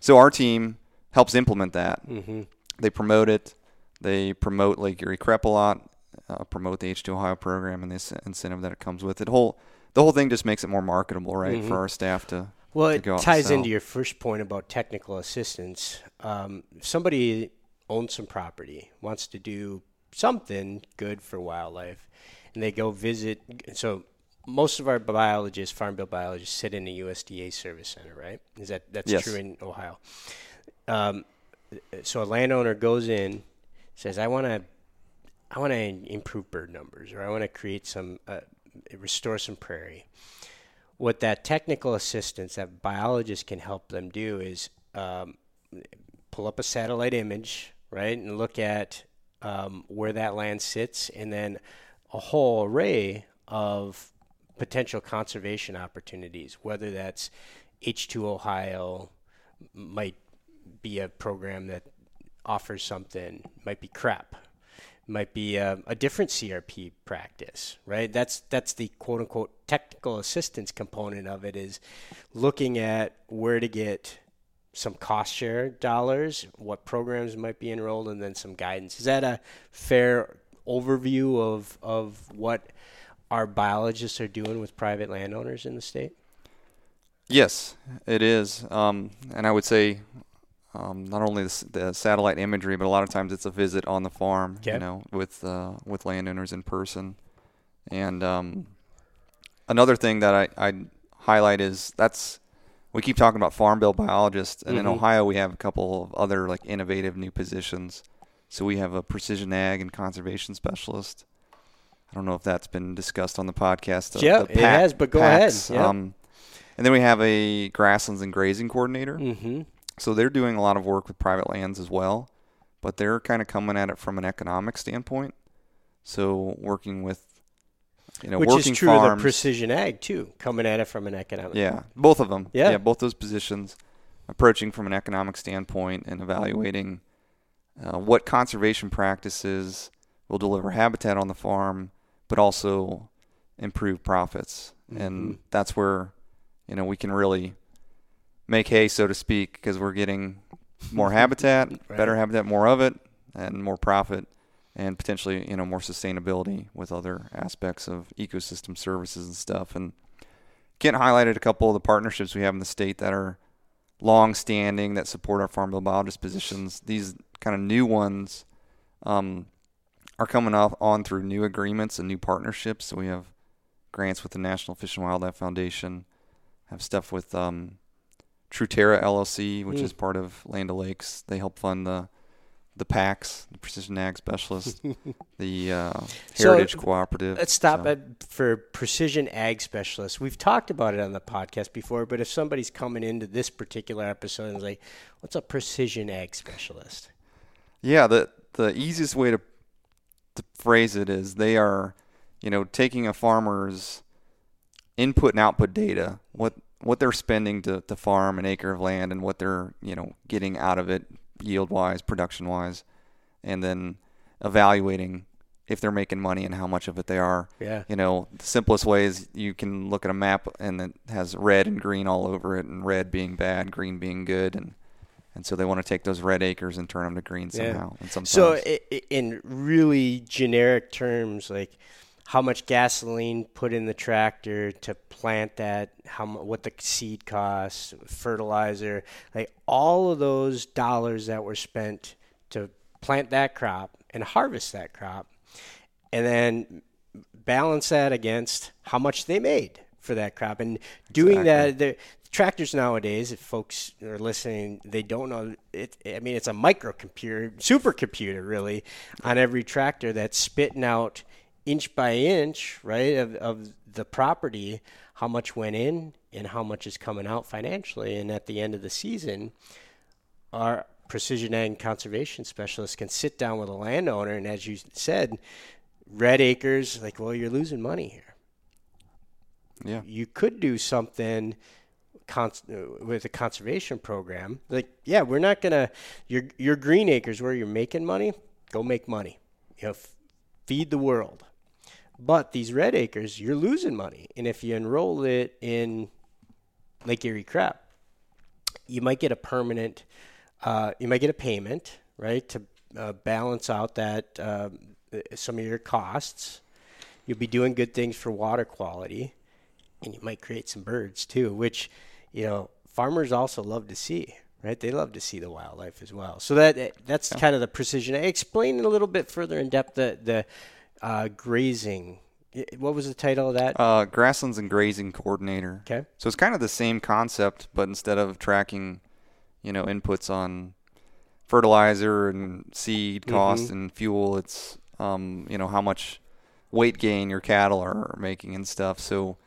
so our team helps implement that. Mm-hmm. They promote it. They promote Lake Erie Crep a lot. Uh, promote the H2 Ohio program and this incentive that it comes with it. Whole the whole thing just makes it more marketable, right, for our staff to. Well, to it ties into your first point about technical assistance. Um, somebody owns some property, wants to do something good for wildlife, and they go visit. So, most of our biologists, farm bill biologists, sit in the USDA service center, right? Is that that's Yes. true in Ohio? Um, so a landowner goes in, says, "I want to, I want to improve bird numbers, or I want to create some, uh, restore some prairie." what that technical assistance that biologists can help them do is um, pull up a satellite image, right, and look at um, where that land sits, and then a whole array of potential conservation opportunities, whether that's H2 Ohio, might be a program that offers something, might be CREP, might be a, a different CRP practice, right? That's that's the quote unquote technical assistance component of it is looking at where to get some cost share dollars, what programs might be enrolled, and then some guidance. Is that a fair overview of of what our biologists are doing with private landowners in the state? Yes, it is. Um, and I would say um, not only the, the satellite imagery, but a lot of times it's a visit on the farm, Okay. you know, with uh, with landowners in person. And um, another thing that I I highlight is that's we keep talking about farm bill biologists, and in Mhm. Ohio we have a couple of other like innovative new positions. So we have a precision ag and conservation specialist. I don't know if that's been discussed on the podcast. the- Yeah, the it has, but go ahead. Yeah. Um, and then we have a grasslands and grazing coordinator. Mm-hmm. So they're doing a lot of work with private lands as well, but they're kind of coming at it from an economic standpoint. So working with, you know, Which working is true of farms. the precision ag too, coming at it from an economic. Yeah, both of them. Yeah. both those positions, approaching from an economic standpoint and evaluating uh, what conservation practices will deliver habitat on the farm, but also improve profits. Mm-hmm. And that's where, you know, we can really make hay, so to speak, because we're getting more habitat, Right. better habitat, more of it, and more profit. And potentially, you know, more sustainability with other aspects of ecosystem services and stuff. And Kent highlighted a couple of the partnerships we have in the state that are long standing that support our farm bill biologist positions. These kind of new ones um, are coming off on through new agreements and new partnerships. So we have grants with the National Fish and Wildlife Foundation, have stuff with um, Truterra LLC, which Mm. is part of Land O'Lakes. They help fund the the PACs, the Precision Ag Specialists, the uh, So, Heritage Cooperative. Let's stop So- at for precision ag specialists. We've talked about it on the podcast before, but if somebody's coming into this particular episode and is like, "What's a precision ag specialist?" Yeah, the the easiest way to to phrase it is they are, you know, taking a farmer's input and output data, what what they're spending to, to farm an acre of land and what they're, you know, getting out of it yield wise, production wise, and then evaluating if they're making money and how much of it they are. Yeah. You know, the simplest way is you can look at a map and it has red and green all over it, and red being bad, green being good, and and so they want to take those red acres and turn them to green Yeah. somehow. And sometimes, So, in really generic terms, like how much gasoline put in the tractor to plant that, how what the seed costs, fertilizer, like all of those dollars that were spent to plant that crop and harvest that crop, and then balance that against how much they made for that crop. And doing exactly. that, the tractors nowadays, if folks are listening, they don't know it. I mean, it's a microcomputer, supercomputer, really, on every tractor that's spitting out inch by inch, right, of, of the property, how much went in and how much is coming out financially. And at the end of the season, our precision ag and conservation specialists can sit down with a landowner and, as you said, red acres, like, well, you're losing money here. Yeah. You could do something cons- with a conservation program. Like, yeah, we're not going to, your, your green acres where you're making money, go make money. You know, f- feed the world. But these red acres, you're losing money. And if you enroll it in Lake Erie Crep, you might get a permanent, uh, you might get a payment, right, to uh, balance out that uh, some of your costs. You'll be doing good things for water quality, and you might create some birds too, which you know farmers also love to see. Right, they love to see the wildlife as well. So that that's yeah. kind of the precision. I explain a little bit further in depth the the uh, grazing. What was the title of that? Uh, grasslands and grazing coordinator. Okay. So it's kind of the same concept, but instead of tracking, you know, inputs on fertilizer and seed cost mm-hmm. and fuel, it's um, you know how much weight gain your cattle are making and stuff. So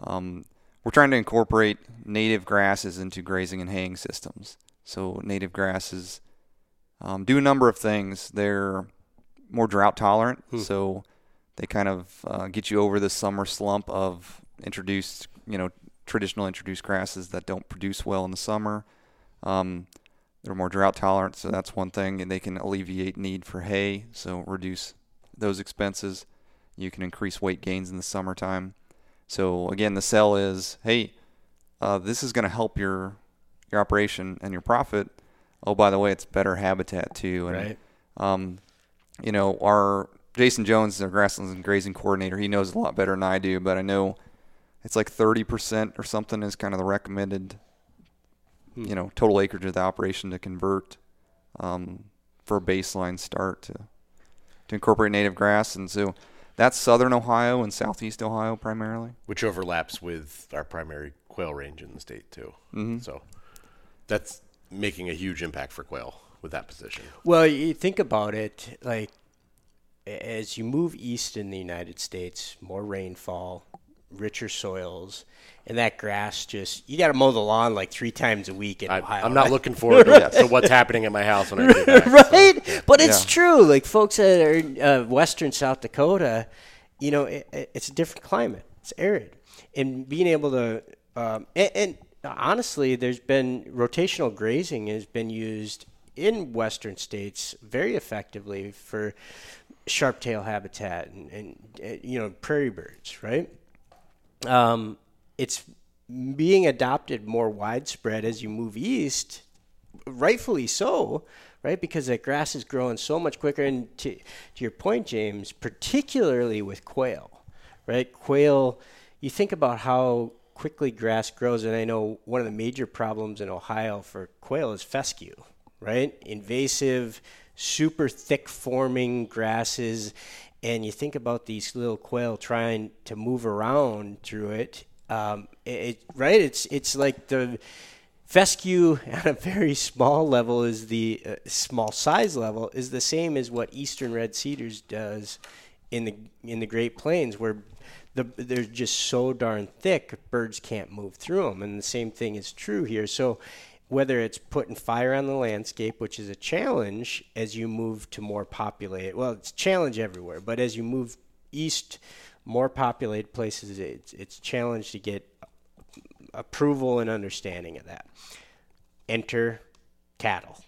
um, we're trying to incorporate native grasses into grazing and haying systems. So native grasses um, do a number of things. They're more drought tolerant, hmm. so they kind of uh, get you over the summer slump of introduced, you know, traditional introduced grasses that don't produce well in the summer. Um, they're more drought tolerant, so that's one thing, and they can alleviate need for hay, so reduce those expenses. You can increase weight gains in the summertime. So again, the sell is, hey, uh, this is going to help your your operation and your profit. Oh, by the way, it's better habitat too. And, right. Um, you know, our Jason Jones, our grasslands and grazing coordinator, he knows a lot better than I do, but I know it's like 30% or something is kind of the recommended, hmm. you know, total acreage of the operation to convert um, for a baseline start to to incorporate native grass, and so that's southern Ohio and southeast Ohio primarily, which overlaps with our primary quail range in the state too. Mm-hmm. So that's making a huge impact for quail with that position. Well, you think about it, like as you move east in the United States, more rainfall, richer soils, and that grass just you got to mow the lawn like three times a week in I, Ohio. I'm not right? looking forward to, that to, what's happening at my house when I get back. right, so, yeah. but it's yeah. true. Like folks that are uh, western South Dakota, you know, it, it's a different climate. It's arid, and being able to um, and, and honestly, there's been rotational grazing has been used in western states very effectively for sharp tail habitat and, and, you know prairie birds, right? Um, it's being adopted more widespread as you move east, rightfully so, right? Because that grass is growing so much quicker. And to, to your point, James, particularly with quail, right? Quail, you think about how quickly grass grows, and I know one of the major problems in Ohio for quail is fescue, right? Invasive, super thick forming grasses. And you think about these little quail trying to move around through it. Um, it, right? It's it's like the fescue at a very small level is the uh, small size level is the same as what eastern red cedars does in the in the Great Plains, where the, they're just so darn thick, birds can't move through them. And the same thing is true here. So whether it's putting fire on the landscape, which is a challenge as you move to more populated, well, it's challenge everywhere, but as you move east, more populated places, it's, it's challenge to get approval and understanding of that. Enter cattle,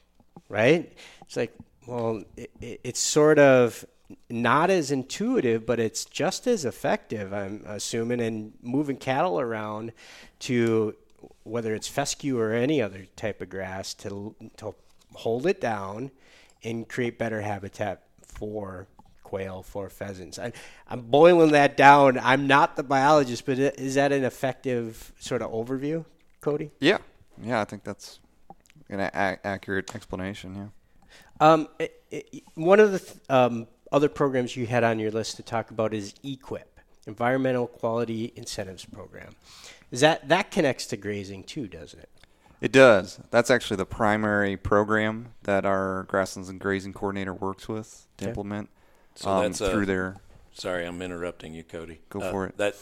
right? It's like, well, it, it, it's sort of not as intuitive, but it's just as effective, I'm assuming, in moving cattle around to whether it's fescue or any other type of grass to to hold it down and create better habitat for quail for pheasants. I, I'm boiling that down. I'm not the biologist, but is that an effective sort of overview, Cody? Yeah, yeah, I think that's an a- accurate explanation. Yeah. Um, i i one of the th- um, other programs you had on your list to talk about is EQIP, Environmental Quality Incentives Program. Is that that connects to grazing too, doesn't it? It does. That's actually the primary program that our grasslands and grazing coordinator works with to Okay. implement So um, that's a- through their. Sorry, I'm interrupting you, Cody. Go Uh, for it. That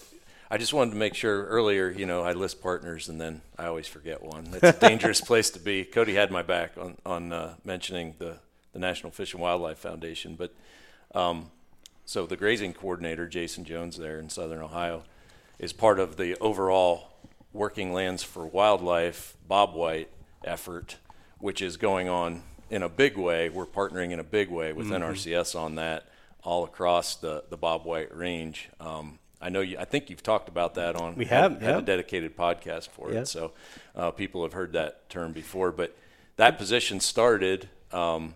I just wanted to make sure earlier, you know, I list partners and then I always forget one. It's a dangerous place to be. Cody had my back on on uh, mentioning the the National Fish and Wildlife Foundation, but um, so the grazing coordinator, Jason Jones, there in Southern Ohio, is part of the overall Working Lands for Wildlife Bobwhite effort, which is going on in a big way. We're partnering in a big way with Mm-hmm. NRCS on that all across the, the Bobwhite range. Um, I know you. I think you've talked about that on. We had- have, had yeah. a dedicated podcast for Yeah. it, so uh, people have heard that term before. But that position started um,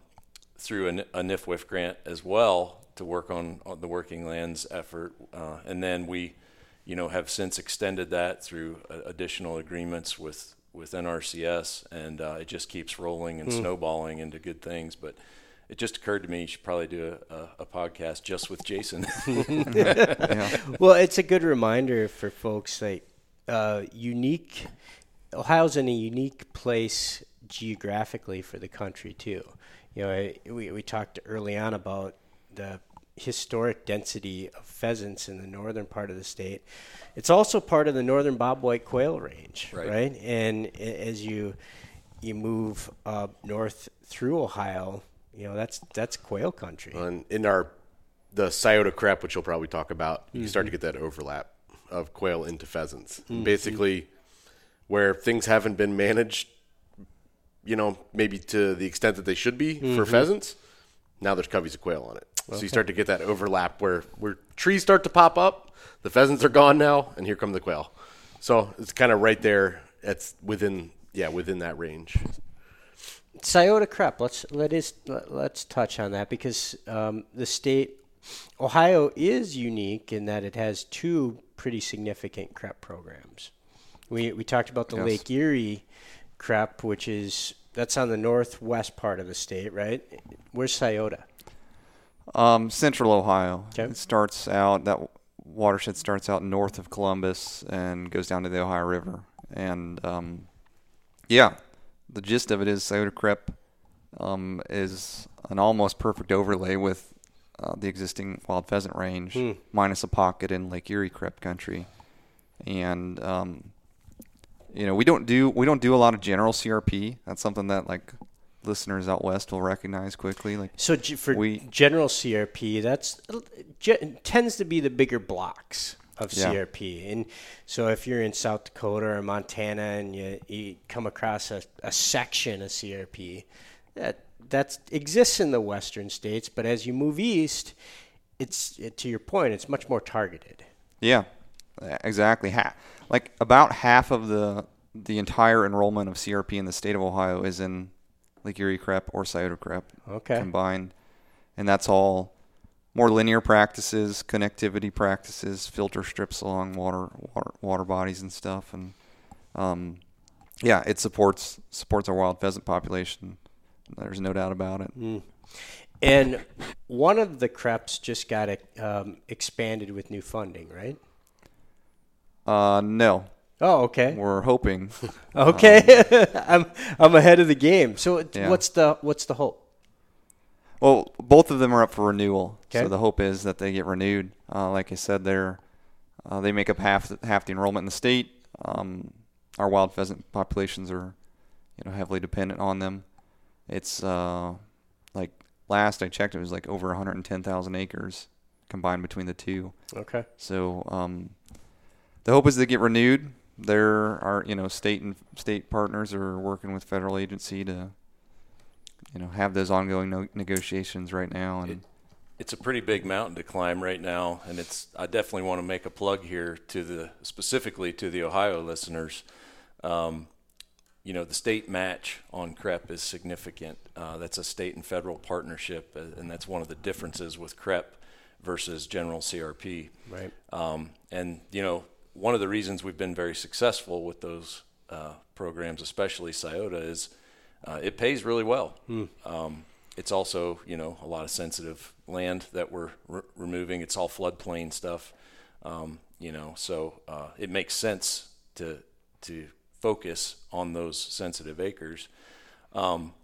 through a, a NFWF grant as well to work on, on the working lands effort, uh, and then we, you know, have since extended that through uh, additional agreements with with NRCS, and uh, it just keeps rolling and snowballing into good things. But it just occurred to me you should probably do a, a, a podcast just with Jason. well, it's a good reminder for folks that uh, unique Ohio's in a unique place geographically for the country too. You know, I, we we talked early on about the historic density of pheasants in the northern part of the state. It's also part of the northern bobwhite quail range, Right. right? And as you you move up north through Ohio, you know that's that's quail country. And in our the Scioto crep, which you'll probably talk about, you mm-hmm. start to get that overlap of quail into pheasants. Mm-hmm. Basically, where things haven't been managed, you know, maybe to the extent that they should be for mm-hmm. pheasants. Now there's coveys of quail on it, so you start to get that overlap where where trees start to pop up, the pheasants are gone now, and here come the quail. So it's kind of right there. It's within yeah within that range. Scioto crep. Let's let us let, let's touch on that because um, the state, Ohio, is unique in that it has two pretty significant crep programs. We we talked about the Yes. Lake Erie crep, which is that's on the northwest part of the state, right? Where's Scioto? Um, Central Ohio. Okay. It starts out that watershed starts out north of Columbus and goes down to the Ohio River. And um, yeah, the gist of it is Scioto Crep um, is an almost perfect overlay with uh, the existing wild pheasant range, minus a pocket in Lake Erie Crep country. And um, you know, we don't do we don't do a lot of general CRP. That's something that like listeners out west will recognize quickly. Like So g- for We- general CRP, that's ge- tends to be the bigger blocks of Yeah. CRP. And so if you're in South Dakota or Montana and you, you come across a, a section of CRP, that that exists in the western states, but as you move east, it's it, to your point, it's much more targeted. Yeah, exactly. Ha- like about half of the the entire enrollment of CRP in the state of Ohio is in Lake Erie Crep or Scioto Crep Okay. combined, and that's all more linear practices, connectivity practices, filter strips along water water, water bodies and stuff, and um, yeah, it supports supports our wild pheasant population. There's no doubt about it. And one of the creps just got um, expanded with new funding, right? Uh, no, Oh, okay. we're hoping. Okay, I'm I'm ahead of the game. So Yeah. what's the what's the hope? Well, both of them are up for renewal. Okay. So the hope is that they get renewed. Uh, like I said, they're uh, they make up half the, half the enrollment in the state. Um, our wild pheasant populations are, you know, heavily dependent on them. It's uh, like last I checked, it was like over 110,000 acres combined between the two. Okay. So um, the hope is they get renewed. There are you know state and state partners are working with federal agency to you know have those ongoing no- negotiations right now and it's a pretty big mountain to climb right now, and it's. I definitely want to make a plug here to the specifically to the Ohio listeners. Um, you know, the state match on CREP is significant. Uh, that's a state and federal partnership, uh, and that's one of the differences with CREP versus general CRP. Right. Um, and you know, one of the reasons we've been very successful with those uh, programs, especially Scioto, is uh, it pays really well. Um, it's also you know a lot of sensitive land that we're re- removing. It's all floodplain stuff. Um, you know, so uh, it makes sense to to focus on those sensitive acres. Um,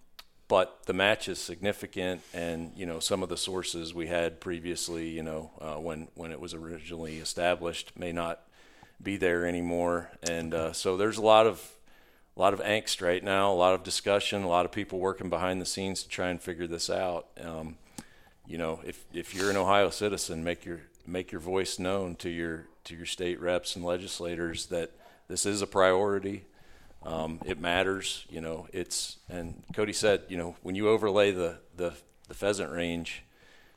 but the match is significant, and you know some of the sources we had previously, you know, uh, when when it was originally established, may not be there anymore, and uh, so there's a lot of a lot of angst right now, a lot of discussion, a lot of people working behind the scenes to try and figure this out. Um, you know, if if you're an Ohio citizen, make your make your voice known to your to your state reps and legislators that this is a priority. Um, it matters, you know. It's and Cody said, you know, when you overlay the the, the pheasant range,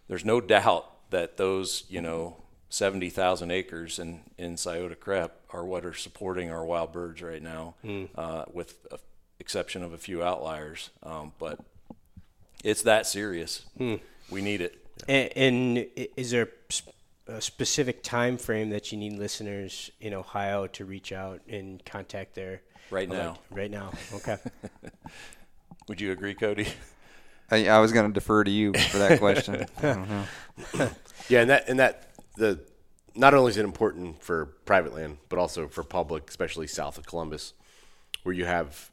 there's no doubt that those, you know, seventy thousand acres in in Scioto Crep are what are supporting our wild birds right now, uh, with a exception of a few outliers. Um, but it's that serious. We need it. And, and is there a specific time frame that you need listeners in Ohio to reach out and contact their Right elect- now. Right now. Okay. Would you agree, Cody? I, I was going to defer to you for that question. I don't know. Yeah, and that and that the not only is it important for private land, but also for public, especially south of Columbus, where you have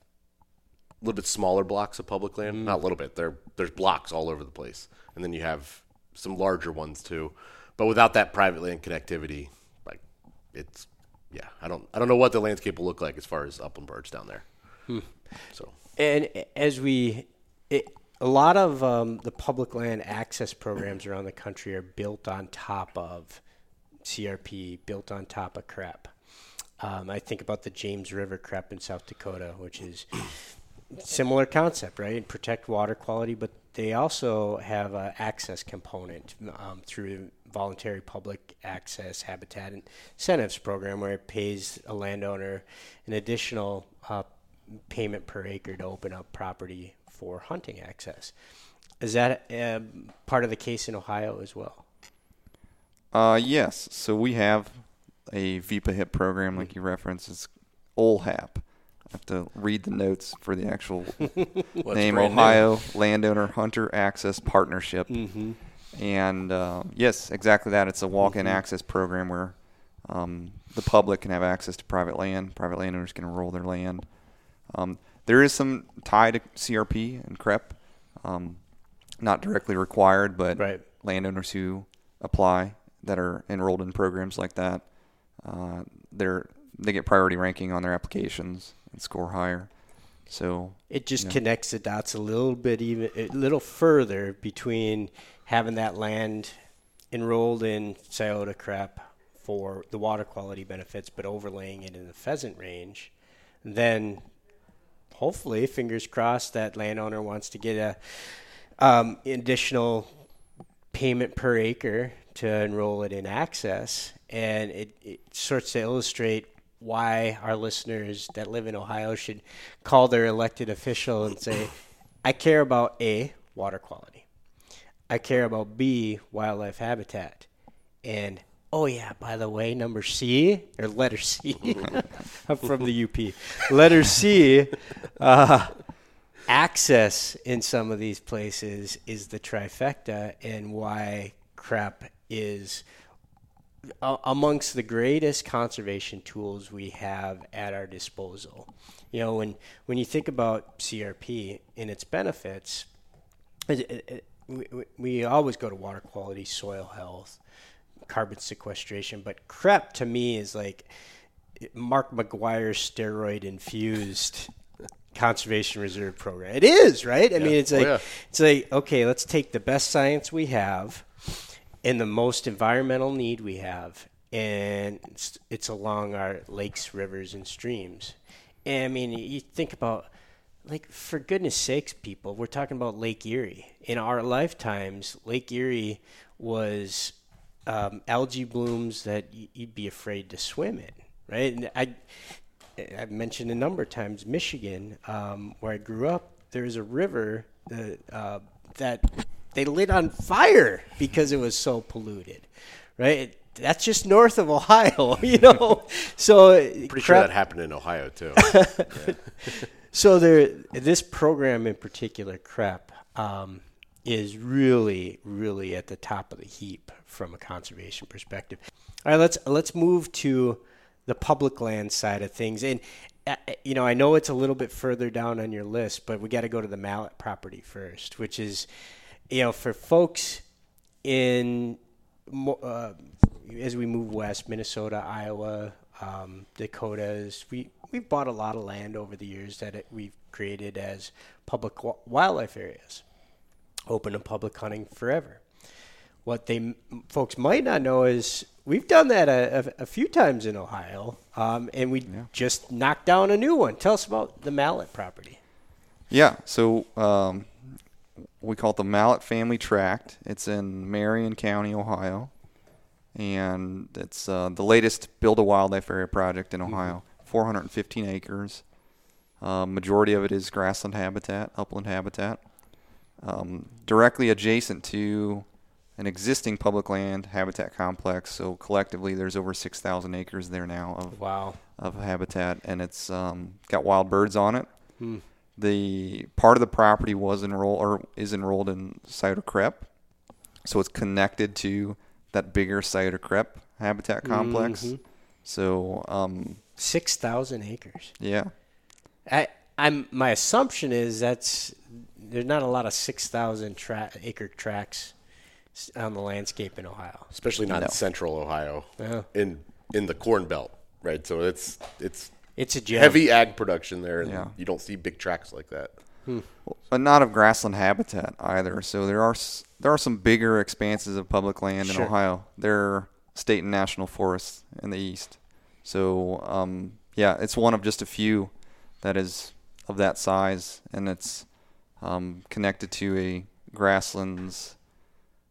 a little bit smaller blocks of public land. Mm. Not a little bit. There there's blocks all over the place, and then you have some larger ones too. But without that private land connectivity, like it's yeah, I don't I don't know what the landscape will look like as far as upland birds down there. Hmm. So And as we, it, a lot of um, the public land access programs around the country are built on top of CRP, built on top of CREP. Um, I think about the James River CREP in South Dakota, which is similar concept, right? Protect water quality, but they also have an access component um, through voluntary public access habitat incentives program where it pays a landowner an additional uh, payment per acre to open up property for hunting access. Is that um, part of the case in Ohio as well? Uh, yes. So we have a VIPA HIP program, like you referenced. It's OLHAP. I have to read the notes for the actual What's name brand new? Ohio Landowner Hunter Access Partnership. And uh, yes, exactly that. It's a walk-in access program where um, the public can have access to private land. Private landowners can enroll their land. Um, there is some tie to CRP and CREP, um, not directly required, but Right. landowners who apply that are enrolled in programs like that, uh, they're they get priority ranking on their applications and score higher. So It just Yeah. connects the dots a little bit, even a little further between having that land enrolled in Scioto crep for the water quality benefits, but overlaying it in the pheasant range. Then, hopefully, fingers crossed, that landowner wants to get a um, additional payment per acre to enroll it in access, and it, it starts to illustrate why our listeners that live in Ohio should call their elected official and say, "I care about a water quality, I care about b wildlife habitat, and oh yeah, by the way, number C or letter C, I'm from the UP, letter C." Uh, access in some of these places is the trifecta and why crep is a- amongst the greatest conservation tools we have at our disposal. You know, when when you think about CRP and its benefits, it, it, it, we- we always go to water quality, soil health, carbon sequestration, but CREP to me is like Mark McGwire's steroid infused conservation reserve program. It is, right? I mean, it's oh, like yeah. it's like okay, let's take the best science we have and the most environmental need we have, and it's, it's along our lakes, rivers, and streams. And I mean, you think about like for goodness sakes, people, we're talking about Lake Erie. In our lifetimes, Lake Erie was um, algae blooms that you'd be afraid to swim in, right? And I, I've mentioned a number of times Michigan, um, where I grew up. There's a river that uh, that they lit on fire because it was so polluted, right? That's just north of Ohio, you know. so Pretty sure that happened in Ohio too. So there, this program in particular, CREP. um, is really, really at the top of the heap from a conservation perspective. All right, let's let's move to the public land side of things, and uh, you know I know it's a little bit further down on your list, but we got to go to the Mallet property first, which is, you know, for folks in uh, as we move west, Minnesota, Iowa, um, Dakotas, we we've bought a lot of land over the years that it, we've created as public wildlife areas, open to public hunting forever. What they folks might not know is we've done that a, a, a few times in Ohio, um, and we just knocked down a new one. Tell us about the Mallet property. Yeah, so um, we call it the Mallet Family Tract. It's in Marion County, Ohio, and it's uh, the latest Build a Wildlife Area project in Ohio. 415 acres. Uh, majority of it is grassland habitat, upland habitat, um, directly adjacent to an existing public land habitat complex. So collectively, there's over 6,000 acres there now of Wow. of habitat, and it's um, got wild birds on it. The part of the property was enrolled or is enrolled in Scioto Crep, so it's connected to that bigger Scioto Crep habitat complex. So um, Six thousand acres. yeah, I, I'm my assumption is that's there's not a lot of six thousand tra- acre tracks on the landscape in Ohio. Especially not No. in central Ohio. Yeah. In in the corn belt, right? So it's it's It's a gem. heavy ag production there and Yeah. you don't see big tracks like that. but not of grassland habitat either. So there are there are some bigger expanses of public land Sure. in Ohio. There are state and national forests in the east. So um, yeah, it's one of just a few that is of that size, and it's um, connected to a grasslands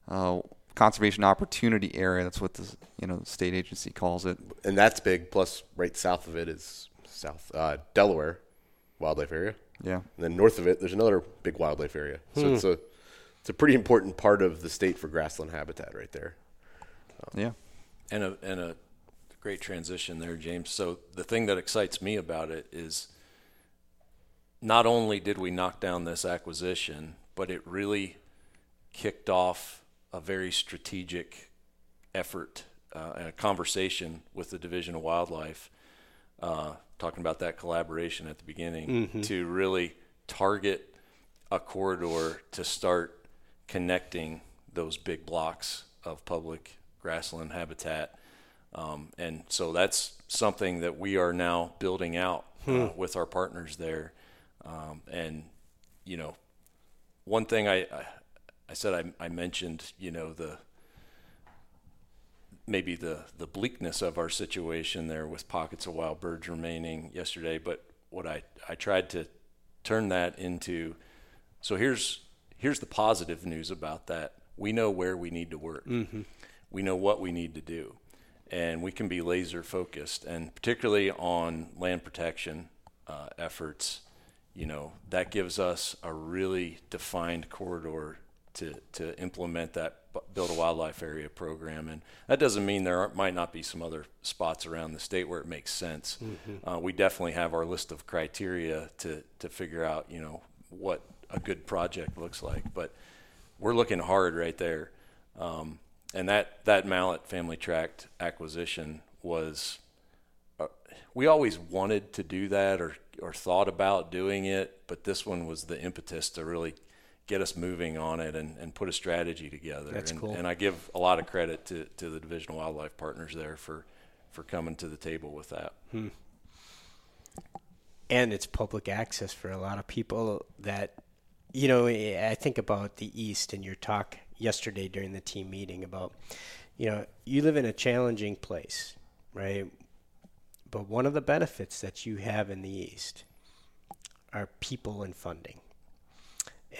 uh, conservation opportunity area. That's what the you know state agency calls it. And that's big. Plus right south of it is South uh, Delaware wildlife area. Yeah. And then north of it there's another big wildlife area. So Hmm. it's a it's a pretty important part of the state for grassland habitat right there. Yeah. and a and a great transition there, James. So the thing that excites me about it is not only did we knock down this acquisition, but it really kicked off a very strategic effort uh, and a conversation with the Division of Wildlife, uh, talking about that collaboration at the beginning to really target a corridor to start connecting those big blocks of public grassland habitat. Um, and so that's something that we are now building out uh, with our partners there. Um, and, you know, one thing I, I, I said I, I mentioned, you know, the maybe the, the bleakness of our situation there with pockets of wild birds remaining yesterday. But what I, I tried to turn that into so here's here's the positive news about that. We know where we need to work. We know what we need to do, and we can be laser focused. And particularly on land protection uh, efforts, you know that gives us a really defined corridor to to implement that build a wildlife area program. And that doesn't mean there aren't, might not be some other spots around the state where it makes sense. Uh, we definitely have our list of criteria to to figure out you know what a good project looks like, but we're looking hard right there. Um, and that, that Mallet Family Tract acquisition was, we always wanted to do that or, or thought about doing it, but this one was the impetus to really get us moving on it and, and put a strategy together. That's and, cool. and I give a lot of credit to, to the Division of Wildlife Partners there for, for coming to the table with that. Hmm. and it's public access for a lot of people that you know i think about the east and your talk yesterday during the team meeting about you know you live in a challenging place right but one of the benefits that you have in the east are people and funding.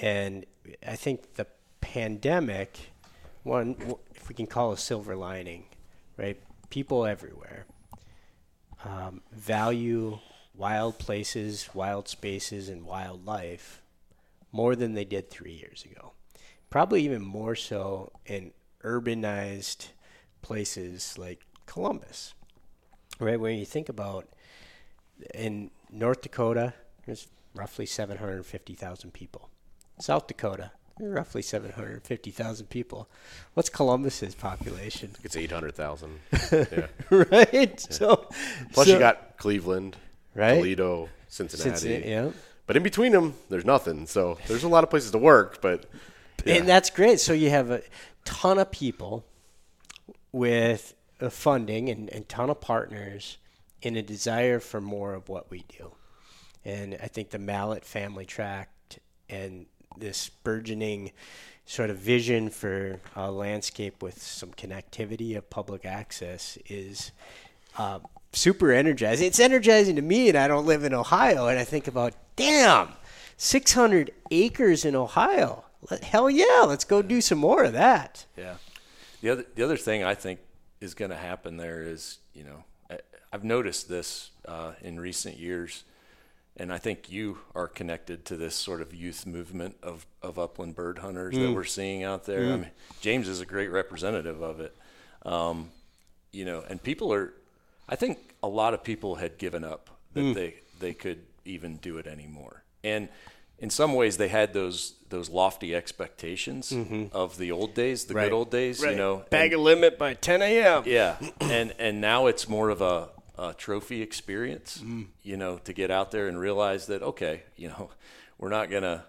And i think the pandemic one if we can call a silver lining right? People everywhere. Um, value wild places, wild spaces, and wildlife more than they did three years ago. Probably even more so in urbanized places like Columbus. Right when you think about in North Dakota, there's roughly 750,000 people. South Dakota, roughly 750,000 people. What's Columbus's population? It's eight hundred thousand. yeah. right? So Plus so- you got Cleveland, Right. Toledo, Cincinnati. Cincinnati, yeah. But in between them, there's nothing. So there's a lot of places to work. But yeah. And that's great. So you have a ton of people with uh, funding and, and ton of partners and a desire for more of what we do. And I think the Mallet family tract and this burgeoning sort of vision for a landscape with some connectivity of public access is uh, super energizing. It's energizing to me, and I don't live in Ohio, and I think about, damn, 600 acres in Ohio. Hell yeah, let's go do some more of that. Yeah. The other the other thing I think is going to happen there is you know I, I've noticed this uh, in recent years, and I think you are connected to this sort of youth movement of, of upland bird hunters that we're seeing out there. I mean, James is a great representative of it. Um, you know, and people are. I think a lot of people had given up that they they could even do it anymore, and in some ways they had those those lofty expectations of the old days, the Right. good old days. You know, and- a limit by 10 a.m. yeah, and and now it's more of a, a trophy experience. Mm. You know, to get out there and realize that okay, you know, we're not gonna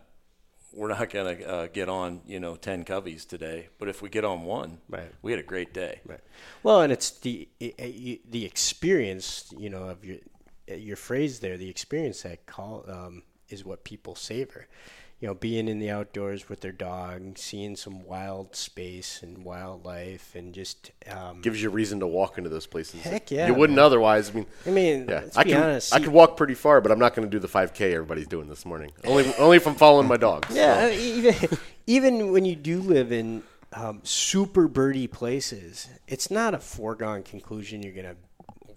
we're not gonna uh, get on you know ten coveys today, but if we get on one, Right. we had a great day. Right. Well, and it's the the experience, you know, of your your phrase there. The experience that call um, is what people savor. You know, being in the outdoors with their dog, seeing some wild space and wildlife, and just um, gives you a reason to walk into those places. Heck yeah, You wouldn't man. otherwise. I mean, I mean, yeah, I be can honest. I could walk pretty far, but I'm not going to do the 5K everybody's doing this morning. Only only if I'm following my dogs. Yeah, So, even even when you do live in um, super birdy places, it's not a foregone conclusion you're gonna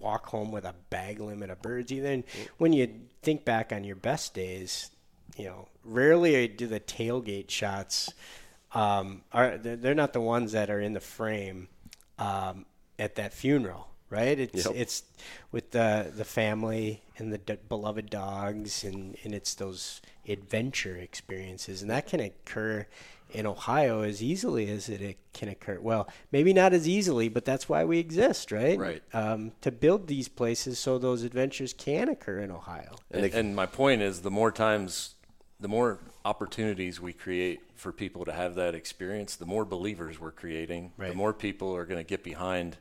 walk home with a bag limit of birds. Even when you think back on your best days, you know, rarely do the tailgate shots. Um, are they're they're not the ones that are in the frame um, at that funeral, right? It's Yep. it's with the the family and the d- beloved dogs, and and it's those adventure experiences, and that can occur in Ohio as easily as it, it can occur. Well, maybe not as easily, but that's why we exist, right? Right. Um, to build these places so those adventures can occur in Ohio. And, and my point is, the more times, the more opportunities we create for people to have that experience, the more believers we're creating. Right. The more people are going to get behind.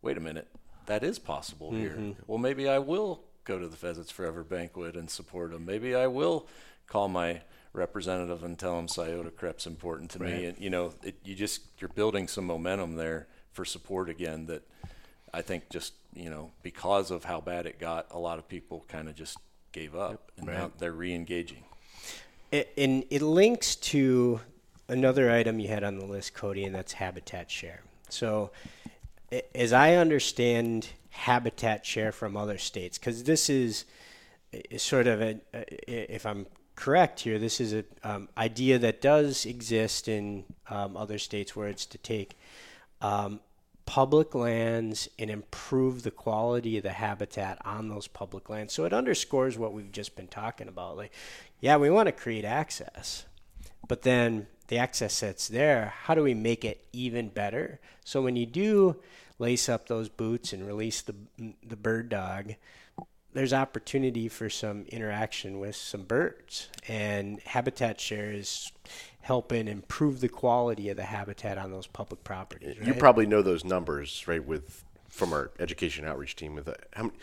Wait a minute, that is possible here. Mm-hmm. Well, maybe I will go to the Pheasants Forever banquet and support them. Maybe I will call my representative and tell them Scioto CREP's important to me. And you know, it, you just you're building some momentum there for support again. That I think just you know because of how bad it got, a lot of people kind of just gave up, and now they're re-engaging. It, and it links to another item you had on the list, Cody, and that's habitat share. So, as I understand habitat share from other states, because this is is sort of a, a- if I'm correct here, this is an um, idea that does exist in um, other states where it's to take um, public lands and improve the quality of the habitat on those public lands. So it underscores what we've just been talking about. Like, yeah, we want to create access, but then the access that's there, how do we make it even better? So when you do lace up those boots and release the the bird dog, there's opportunity for some interaction with some birds, and habitat share is helping improve the quality of the habitat on those public properties. You probably know those numbers, right? With from our education outreach team, with uh, how many,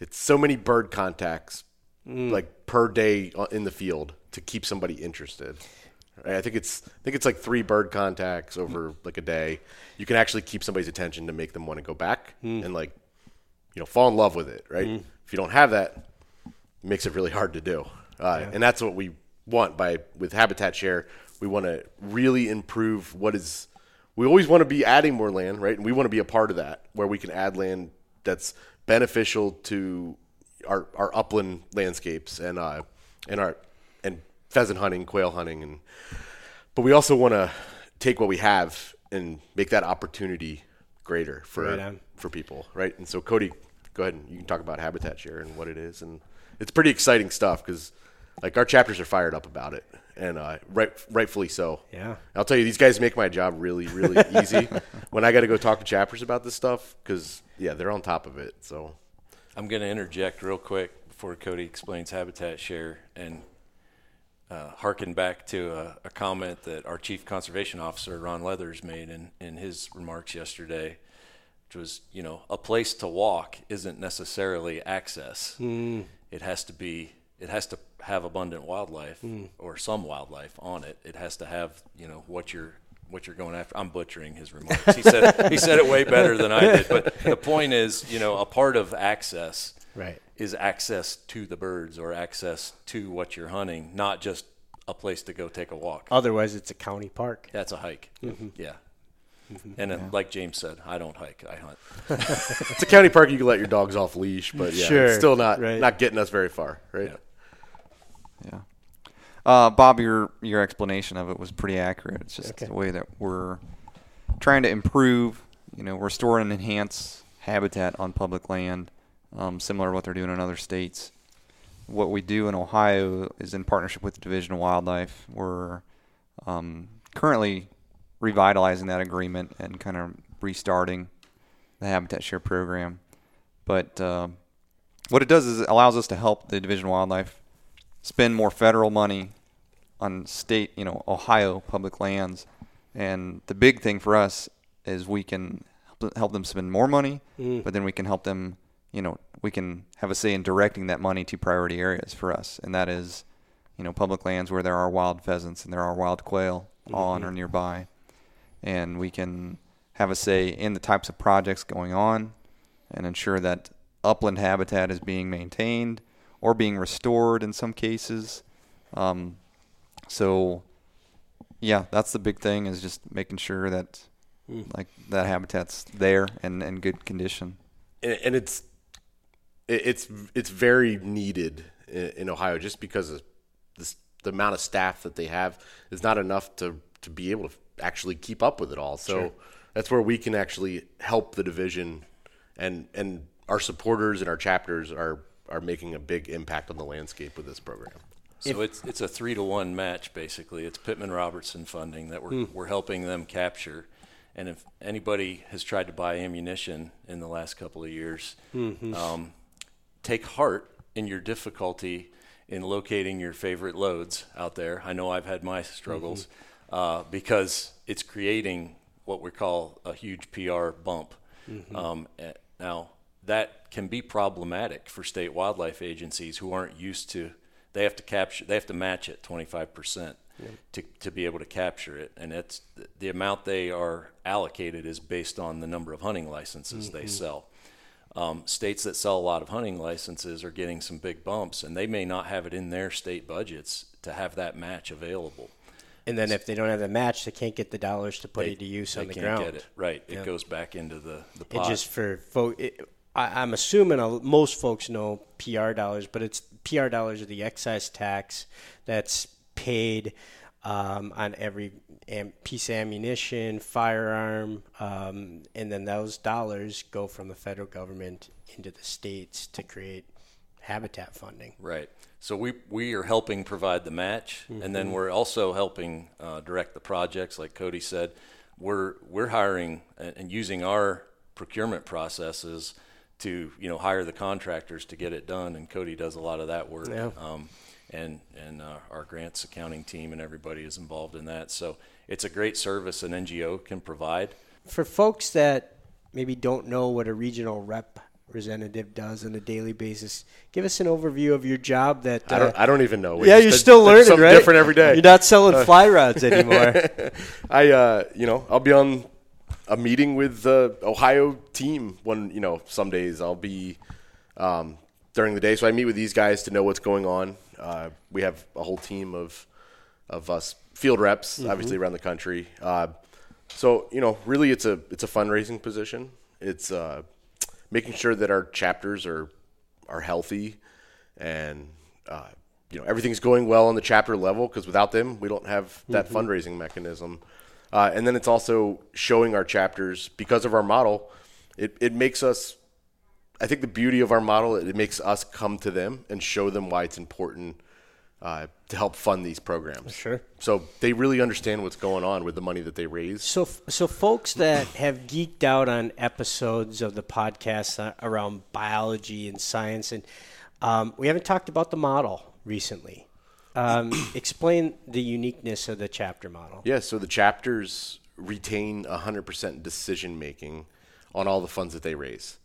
it's so many bird contacts, Mm. like per day in the field to keep somebody interested. Right? I think it's I think it's like three bird contacts over like a day. You can actually keep somebody's attention to make them want to go back Mm. and like you know fall in love with it. Right? If you don't have that, it makes it really hard to do. Uh, And that's what we want by with habitat share. We want to really improve what is. We always want to be adding more land, right? And we want to be a part of that, where we can add land that's beneficial to our our upland landscapes and uh and our and pheasant hunting, quail hunting, and but we also want to take what we have and make that opportunity greater for Right for people, right? And so Cody, go ahead and you can talk about habitat share and what it is, and it's pretty exciting stuff because like our chapters are fired up about it, and uh, right rightfully so. Yeah. I'll tell you, these guys make my job really really easy when I got to go talk to chapters about this stuff because yeah, they're on top of it. So I'm going to interject real quick before Cody explains habitat share and uh, harken back to a, a comment that our chief conservation officer Ron Leathers made in, in his remarks yesterday, which was, you know, a place to walk isn't necessarily access. It has to be, it has to have abundant wildlife or some wildlife on it. It has to have, you know, what you're what you're going after. I'm butchering his remarks. He said he said it way better than I did. But the point is, you know, a part of access Right. is access to the birds or access to what you're hunting, not just a place to go take a walk. Otherwise, it's a county park. That's a hike. Yeah. Mm-hmm. Mm-hmm. And uh, then, like James said, I don't hike, I hunt. it's a county park. You can let your dogs off leash, but yeah, Sure, it's still not right. not getting us very far, right? Yeah. Yeah. Uh, Bob, your your explanation of it was pretty accurate. It's just Okay. the way that we're trying to improve, you know, restore and enhance habitat on public land, um, similar to what they're doing in other states. What we do in Ohio is in partnership with the Division of Wildlife. We're um, currently revitalizing that agreement and kind of restarting the habitat share program. But um what it does is it allows us to help the Division of Wildlife spend more federal money on state, you know, Ohio public lands. And the big thing for us is we can help- help them spend more money, but then we can help them, you know, we can have a say in directing that money to priority areas for us. And that is, you know, public lands where there are wild pheasants and there are wild quail on or nearby. And we can have a say in the types of projects going on and ensure that upland habitat is being maintained or being restored in some cases. Um, so, yeah, that's the big thing is just making sure that like that habitat's there and in good condition. and, and it's it- it's it's very needed in, in Ohio just because of this, the amount of staff that they have is not enough to to be able to actually keep up with it all. So that's where we can actually help the division, and and our supporters and our chapters are are making a big impact on the landscape with this program. So it's it's a three to one match basically. It's Pittman Robertson funding that we're we're helping them capture. And if anybody has tried to buy ammunition in the last couple of years, um, take heart in your difficulty in locating your favorite loads out there. I know I've had my struggles uh, because it's creating what we call a huge PR bump. Um, eh, now, that can be problematic for state wildlife agencies who aren't used to. They have to capture. They have to match it 25 percent to to be able to capture it, and it's the amount they are allocated is based on the number of hunting licenses they sell. Um, states that sell a lot of hunting licenses are getting some big bumps, and they may not have it in their state budgets to have that match available. And then if they don't have the match, they can't get the dollars to put They- it to use on the can't ground. get it right. It Yeah. goes back into the the pot. just for folk, it, I, I'm assuming a, most folks know PR dollars, but it's PR dollars are the excise tax that's paid um, on every am, piece of ammunition, firearm, um, and then those dollars go from the federal government into the states to create habitat funding. Right. So we we are helping provide the match, and then we're also helping uh, direct the projects. Like Cody said, we're we're hiring and, and using our procurement processes to you know hire the contractors to get it done, and Cody does a lot of that work. Yeah. Um, and and uh, our grants accounting team and everybody is involved in that. So it's a great service an NGO can provide. For folks that maybe don't know what a regional representative representative does on a daily basis, give us an overview of your job. That I don't uh, I don't even know. We yeah, you're did- still did learning, something right? Different every day. You're not selling fly rods anymore. I, uh, you know, I'll be on a meeting with the Ohio team when, you know, some days I'll be um, during the day. So I meet with these guys to know what's going on. Uh, we have a whole team of of us field reps, obviously around the country. Uh, so you know, really, it's a it's a fundraising position. It's uh, making sure that our chapters are are healthy and uh, you know everything's going well on the chapter level because without them we don't have that fundraising mechanism. Uh, and then it's also showing our chapters because of our model. It it makes us. I think the beauty of our model it makes us come to them and show them why it's important uh, to help fund these programs. Sure. So they really understand what's going on with the money that they raise. So, so folks that have geeked out on episodes of the podcast uh, around biology and science, and um, we haven't talked about the model recently. Um, explain the uniqueness of the chapter model. Yeah, so the chapters retain 100% decision making on all the funds that they raise.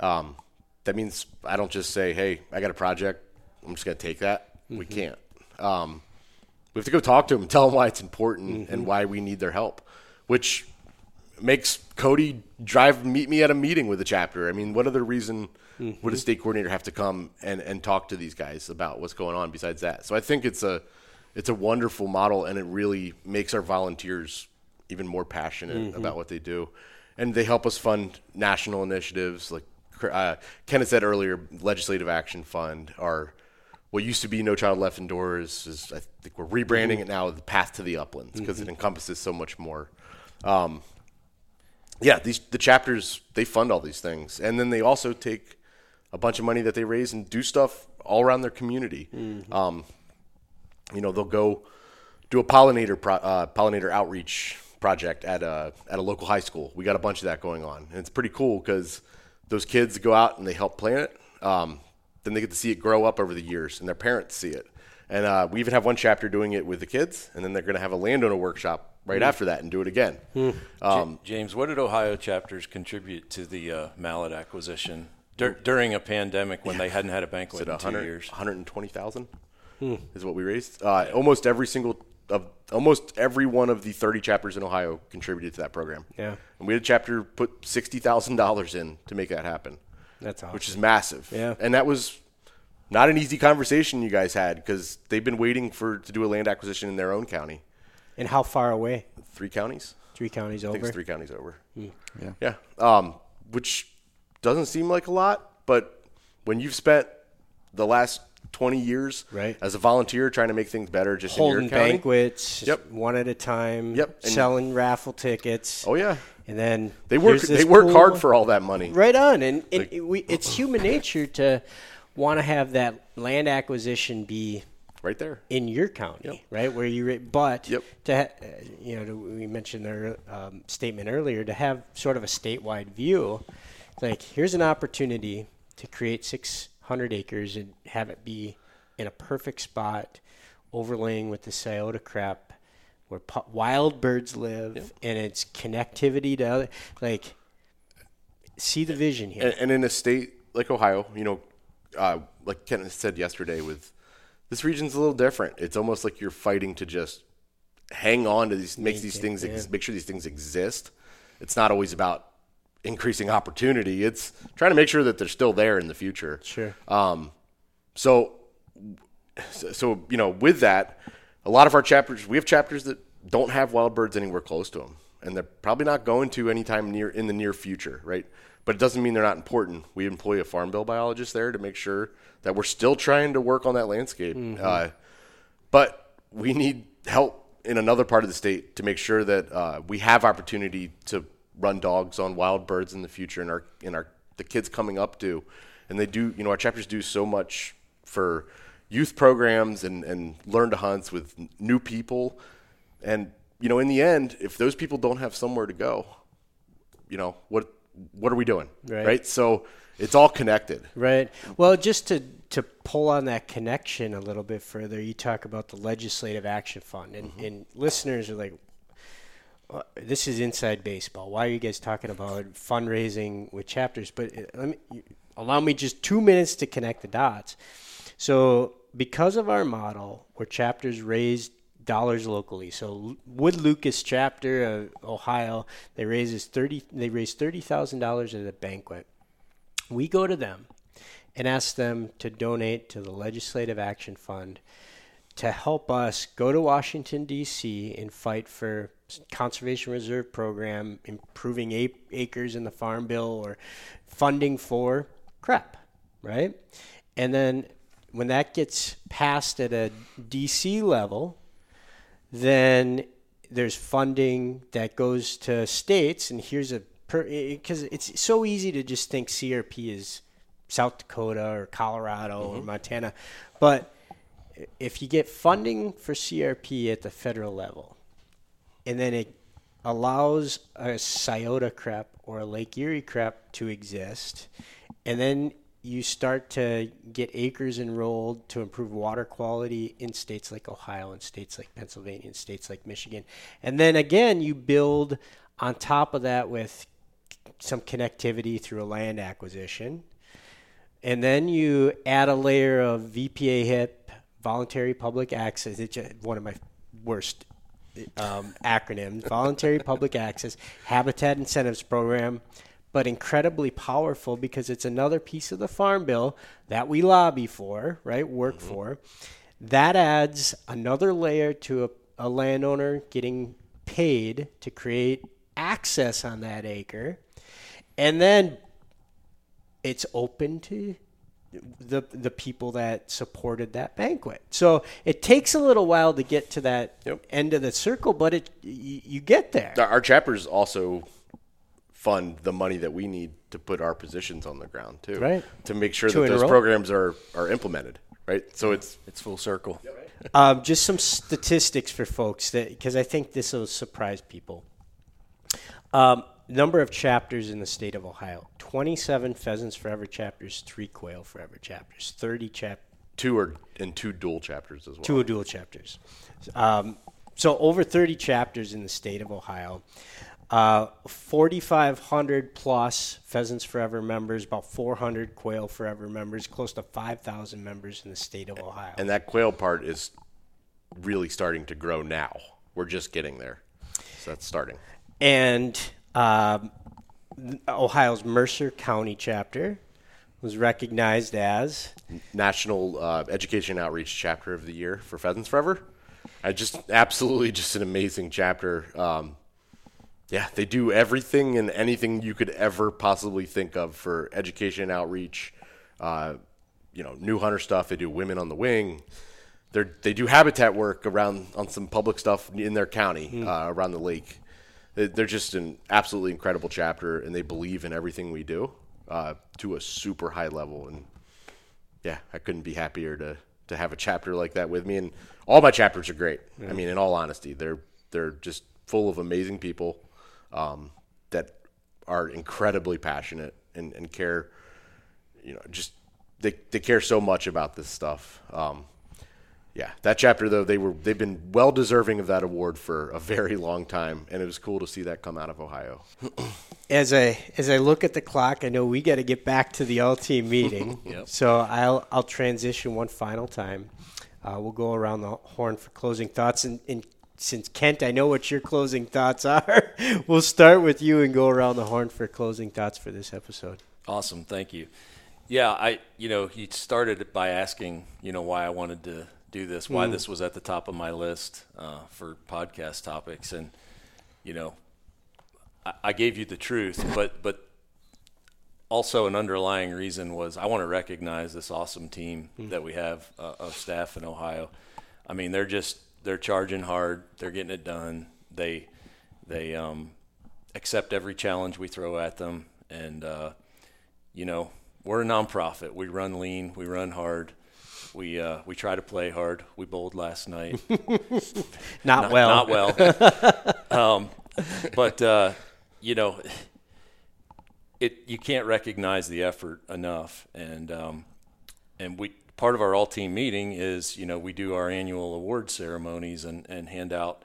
Um, that means I don't just say, hey, I got a project, I'm just going to take that. We can't. Um, we have to go talk to them and tell them why it's important and why we need their help, which makes Cody drive meet me at a meeting with the chapter. I mean, what other reason would a state coordinator have to come and, and talk to these guys about what's going on besides that? So I think it's a it's a wonderful model and it really makes our volunteers even more passionate about what they do. And they help us fund national initiatives like uh, Ken had said earlier, Legislative Action Fund, our what used to be No Child Left Indoors is I think we're rebranding it now the Path to the Uplands because it encompasses so much more. Um, yeah, these the chapters they fund all these things, and then they also take a bunch of money that they raise and do stuff all around their community. Um, you know, they'll go do a pollinator pro, uh, pollinator outreach project at a at a local high school. We got a bunch of that going on, and it's pretty cool because those kids go out and they help plant it. Um, then they get to see it grow up over the years, and their parents see it. And uh, we even have one chapter doing it with the kids, and then they're going to have a landowner workshop right after that and do it again. Um, James, what did Ohio chapters contribute to the uh, mallet acquisition dur- during a pandemic when they hadn't had a banquet in two years? 120,000 is what we raised. Uh, almost every single of almost every one of the 30 chapters in Ohio contributed to that program. Yeah. And we had a chapter put $60,000 in to make that happen, That's awesome. which is massive. Yeah. And that was not an easy conversation you guys had because they've been waiting for to do a land acquisition in their own county. and how far away? Three counties? Three counties I think over. it's three counties over. Yeah. Yeah. Um, which doesn't seem like a lot, but when you've spent the last 20 years Right. as a volunteer trying to make things better just Holding in your county. banquets, Yep. one at a time. Yep, and- selling raffle tickets. Oh yeah. and then They work they work cool- hard for all that money. Right on, and, and it- we, it's human nature to want to have that land acquisition be Right there. in your county, right? Where you, but Yep. to ha- you know, to, we mentioned their um, statement earlier to have sort of a statewide view. Like, here's an opportunity to create 600 acres and have it be in a perfect spot, overlaying with the Scioto CREP where pu- wild birds live, and it's connectivity to other. Like, see the vision here. And, and in a state like Ohio, you know, uh, like Kenneth said yesterday, with this region's a little different. It's almost like you're fighting to just hang on to these, make these things, ex- make sure these things exist. It's not always about increasing opportunity. It's trying to make sure that they're still there in the future. Sure. Um, so, so you know, with that, a lot of our chapters, we have chapters that don't have wild birds anywhere close to them, and they're probably not going to anytime near in the near future, right? But it doesn't mean they're not important. We employ a farm bill biologist there to make sure that we're still trying to work on that landscape. Uh, but we need help in another part of the state to make sure that uh, we have opportunity to run dogs on wild birds in the future, and our and our the kids coming up do, and they do. You know, our chapters do so much for youth programs and and learn to hunts with new people, and you know, in the end, if those people don't have somewhere to go, you know what what are we doing, Right. So it's all connected. Right. Well, just to to pull on that connection a little bit further, you talk about the Legislative Action Fund, and, and listeners are like, "Uh, "This is inside baseball. Why are you guys talking about fundraising with chapters?" But uh, let me allow me just two minutes to connect the dots. So, because of our model, where chapters raise dollars locally, so Wood Lucas chapter of Ohio, they raises thirty. They raise thirty thousand dollars at a banquet we go to them and ask them to donate to the Legislative Action Fund to help us go to Washington D.C. and fight for conservation reserve program, improving acres in the farm bill, or funding for CREP, right? And then when that gets passed at a DC level, then there's funding that goes to states, and here's a because it's so easy to just think CRP is South Dakota or Colorado or mm-hmm. Montana, but if you get funding for CRP at the federal level, and then it allows a Scioto CREP or a Lake Erie CREP to exist, and then you start to get acres enrolled to improve water quality in states like Ohio and states like Pennsylvania and states like Michigan. And then again, you build on top of that with some connectivity through a land acquisition. And then you add a layer of VPA HIP, voluntary public access. It's one of my worst um, acronyms voluntary public access, habitat incentives program but incredibly powerful because it's another piece of the farm bill that we lobby for, right? Work mm-hmm. for. That adds another layer to a, a landowner getting paid to create access on that acre. And then it's open to the the people that supported that banquet. So it takes a little while to get to that yep. end of the circle, but it you, you get there. Our chapters also fund the money that we need to put our positions on the ground too. Right. To make sure that those programs are, are implemented. Right. So it's it's full circle. Um, just some statistics for folks that because I think this will surprise people. Um, number of chapters in the state of Ohio: twenty-seven pheasants forever chapters, three quail forever chapters, thirty chap. Two are and two dual chapters as well. Two dual chapters. Um, so over thirty chapters in the state of Ohio. Uh, 4,500 plus Pheasants Forever members, about 400 Quail Forever members, close to 5,000 members in the state of Ohio. And that quail part is really starting to grow now. We're just getting there. So that's starting. And um, Ohio's Mercer County chapter was recognized as National uh, Education Outreach Chapter of the Year for Pheasants Forever. I just absolutely just an amazing chapter. Um, yeah, they do everything and anything you could ever possibly think of for education outreach. Uh, you know, new hunter stuff. They do women on the wing. They they do habitat work around on some public stuff in their county mm. uh, around the lake. They're just an absolutely incredible chapter, and they believe in everything we do uh, to a super high level. And yeah, I couldn't be happier to to have a chapter like that with me. And all my chapters are great. Yeah. I mean, in all honesty, they're they're just full of amazing people um, that are incredibly passionate and, and care, you know, just they, they care so much about this stuff. Um, yeah, that chapter though they were they've been well deserving of that award for a very long time, and it was cool to see that come out of Ohio. as I as I look at the clock, I know we got to get back to the all team meeting. yep. So I'll I'll transition one final time. Uh, we'll go around the horn for closing thoughts, and, and since Kent, I know what your closing thoughts are. we'll start with you and go around the horn for closing thoughts for this episode. Awesome, thank you. Yeah, I you know he started by asking you know why I wanted to do this, why mm. this was at the top of my list uh, for podcast topics, and you know I, I gave you the truth, but but also an underlying reason was I want to recognize this awesome team mm. that we have uh, of staff in Ohio. I mean, they're just they're charging hard. They're getting it done. They they um, accept every challenge we throw at them, and uh, you know we're a nonprofit. We run lean. We run hard. We uh, we try to play hard. We bowled last night. not, not, well. Not well. um, but uh, you know, it you can't recognize the effort enough, and um, and we part of our all team meeting is, you know, we do our annual award ceremonies and, and hand out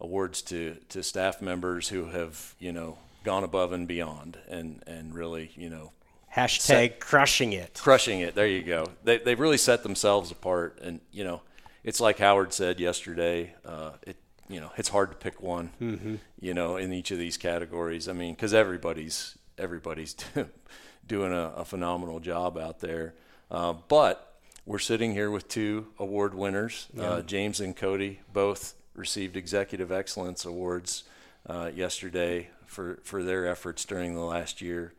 awards to, to staff members who have, you know, gone above and beyond and, and really, you know, hashtag set, crushing it. Crushing it. There you go. They, they've really set themselves apart. And, you know, it's like Howard said yesterday, uh, it, you know, it's hard to pick one, mm-hmm. you know, in each of these categories. I mean, because everybody's everybody's doing a, a, phenomenal job out there. Uh, but we're sitting here with two award winners. Yeah. Uh, James and Cody both received Executive Excellence Awards uh, yesterday for, for their efforts during the last year.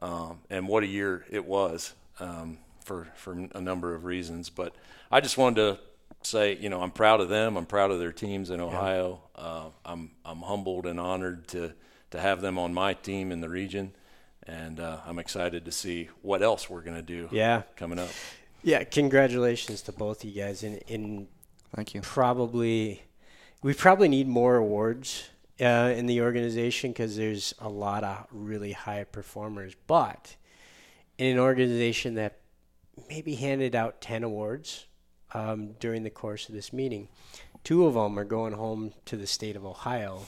Um, and what a year it was um, for for a number of reasons. But I just wanted to say, you know, I'm proud of them. I'm proud of their teams in Ohio. Uh, I'm I'm humbled and honored to to have them on my team in the region, and uh, I'm excited to see what else we're going to do. Yeah. coming up. Yeah, congratulations to both of you guys. In in Thank you. probably we probably need more awards uh, in the organization because there's a lot of really high performers. But in an organization that maybe handed out ten awards um, during the course of this meeting, two of them are going home to the state of Ohio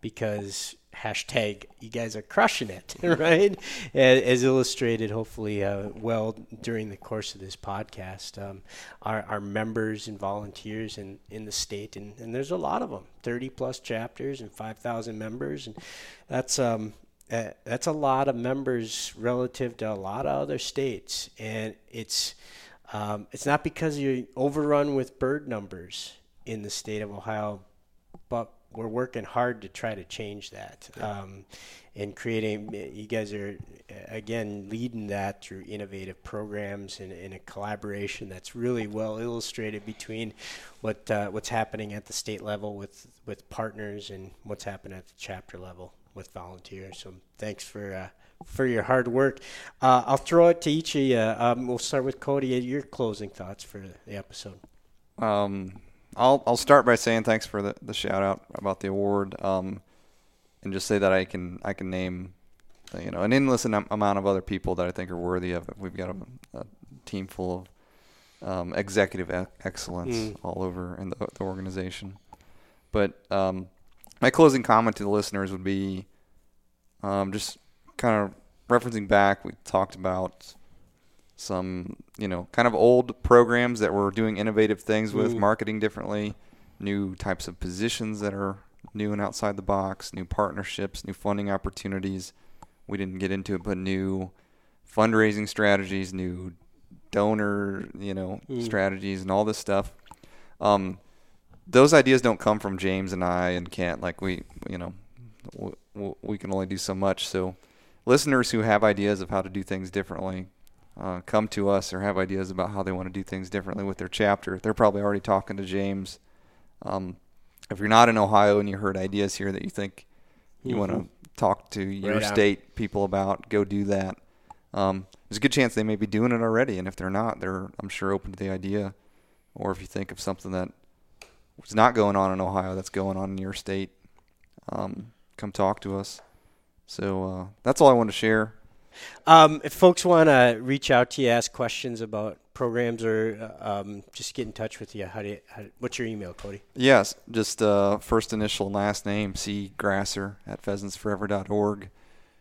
because hashtag you guys are crushing it right? As, illustrated hopefully uh, well during the course of this podcast um, our, our members and volunteers in, in the state and, and there's a lot of them 30 plus chapters and 5000 members and that's um, uh, that's a lot of members relative to a lot of other states. And it's um, it's not because you're overrun with bird numbers in the state of Ohio but we're working hard to try to change that um, and creating you guys are uh, again leading that through innovative programs and, and a collaboration that's really well illustrated between what uh, what's happening at the state level with with partners and what's happening at the chapter level with volunteers. So thanks for uh, for your hard work. Uh, I'll throw it to each of you. Um, we'll start with Cody. Your closing thoughts for the episode. Um, I'll I'll start by saying thanks for the, the shout out about the award, um, and just say that I can I can name, you know, an endless amount of other people that I think are worthy of it. We've got a, a team full of um, executive e- excellence Mm. all over in the, the organization. But um, my closing comment to the listeners would be um, just kind of referencing back. We talked about some, you know, kind of old programs that were doing innovative things with Mm. marketing differently, new types of positions that are new and outside the box, new partnerships, new funding opportunities. We didn't get into it, but new fundraising strategies, new donor, you know, Mm. strategies, and all this stuff. Um, those ideas don't come from James and I and Kent. Like we, you know, w- w- we can only do so much. So, listeners who have ideas of how to do things differently, uh, come to us or have ideas about how they want to do things differently with their chapter. They're probably already talking to James. Um, if you're not in Ohio and you heard ideas here that you think you want to talk to your Right state people about, go do that. Um, there's a good chance they may be doing it already, and if they're not, they're I'm sure open to the idea. Or if you think of something that is not going on in Ohio that's going on in your state, um, come talk to us. So uh, that's all I want to share. Um, if folks want to reach out to you, ask questions about programs, or um, just get in touch with you, how do you? How, what's your email, Cody? Yes, just uh, first initial and last name, C. Grasser at pheasantsforever.org.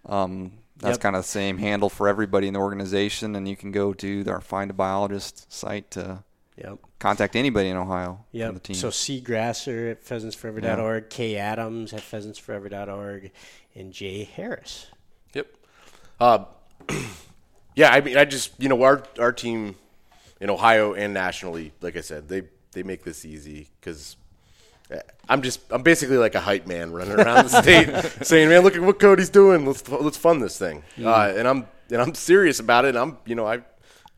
Um, that's Yep. kind of the same handle for everybody in the organization, and you can go to our Find a Biologist site to Yep. contact anybody in Ohio from the team. So C Grasser at pheasantsforever.org, K Adams at pheasantsforever.org, and Jay Harris. Uh, yeah, I mean, I just you know our our team in Ohio and nationally, like I said, they they make this easy because I'm just I'm basically like a hype man running around the state saying, "Man, look at what Cody's doing. Let's let's fund this thing." Uh, and I'm and I'm serious about it. And I'm you know I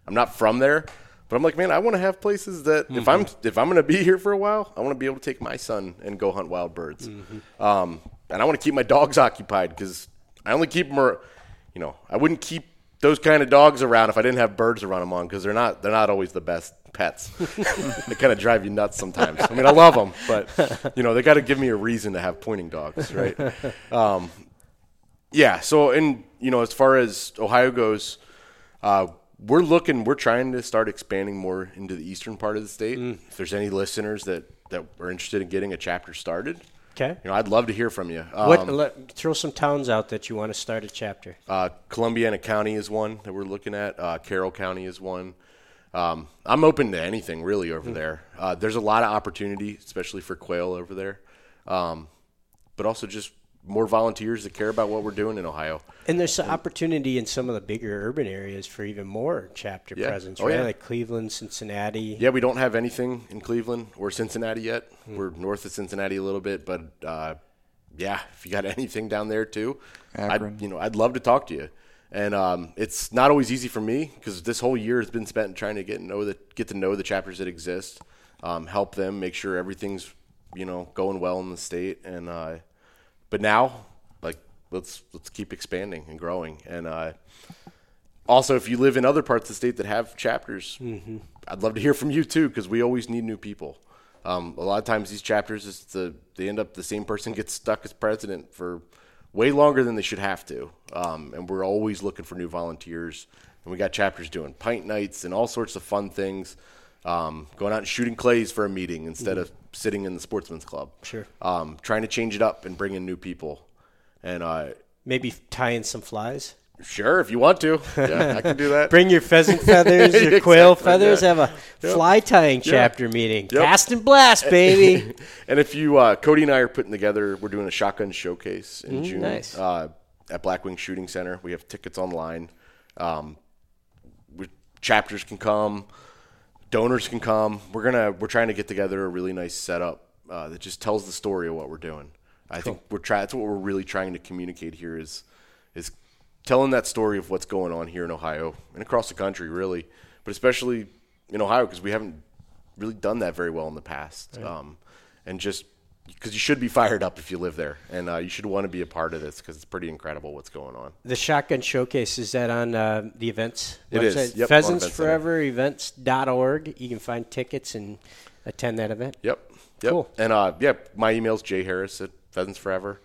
I'm not from there, but I'm like, man, I want to have places that if I'm if I'm gonna be here for a while, I want to be able to take my son and go hunt wild birds. Um, and I want to keep my dogs occupied because I only keep them. Or, you know, I wouldn't keep those kind of dogs around if I didn't have birds to run them on because they're not they're not always the best pets. they kind of drive you nuts sometimes. I mean, I love them, but you know, they got to give me a reason to have pointing dogs, right? Um, yeah. So, and you know, as far as Ohio goes, uh, we're looking, we're trying to start expanding more into the eastern part of the state. If there's any listeners that that are interested in getting a chapter started, Okay. you know, I'd love to hear from you. Um, what? Let, throw some towns out that you want to start a chapter. uh, Columbiana County is one that we're looking at. Uh, Carroll County is one. Um, I'm open to anything really over there. Uh, there's a lot of opportunity, especially for quail over there, um, but also just more volunteers that care about what we're doing in Ohio. And there's some opportunity in some of the bigger urban areas for even more chapter Yeah. presence, Oh, right? yeah. Like Cleveland, Cincinnati. Yeah, we don't have anything in Cleveland or Cincinnati yet. We're north of Cincinnati a little bit, but uh, yeah, if you got anything down there too, Akron. I'd, you know, I'd love to talk to you. and um, it's not always easy for me because this whole year has been spent trying to get know the get to know the chapters that exist, um, help them, make sure everything's you know going well in the state, and uh, but now like let's let's keep expanding and growing, and uh, also if you live in other parts of the state that have chapters, I'd love to hear from you too because we always need new people. Um, a lot of times these chapters is the they end up the same person gets stuck as president for way longer than they should have to, um, and we're always looking for new volunteers. And we got chapters doing pint nights and all sorts of fun things, um, going out and shooting clays for a meeting instead of sitting in the sportsman's club. Sure. Um, trying to change it up and bring in new people, and uh, Maybe tie in some flies. sure if you want to, yeah, I can do that. Bring your pheasant feathers, your quail feathers. yeah. Have a fly tying chapter meeting. Yep. Cast and blast, baby. And if you, uh, Cody and I are putting together, we're doing a shotgun showcase in June Mm, nice. uh, at Blackwing Shooting Center. We have tickets online. Um, we, chapters can come, donors can come. We're gonna we're trying to get together a really nice setup uh, that just tells the story of what we're doing. I think we're trying. That's what we're really trying to communicate here is is telling that story of what's going on here in Ohio and across the country, really, but especially in Ohio because we haven't really done that very well in the past. Um, and just because you should be fired up if you live there, and uh, you should want to be a part of this because it's pretty incredible what's going on. the shotgun showcase is that on uh, the events It website? is. Yep, Pheasants Event Center. Forever Events.org. You can find tickets and attend that event. Yep. Yep. Cool. And uh, yeah, my email's jharris at Pheasants Forever.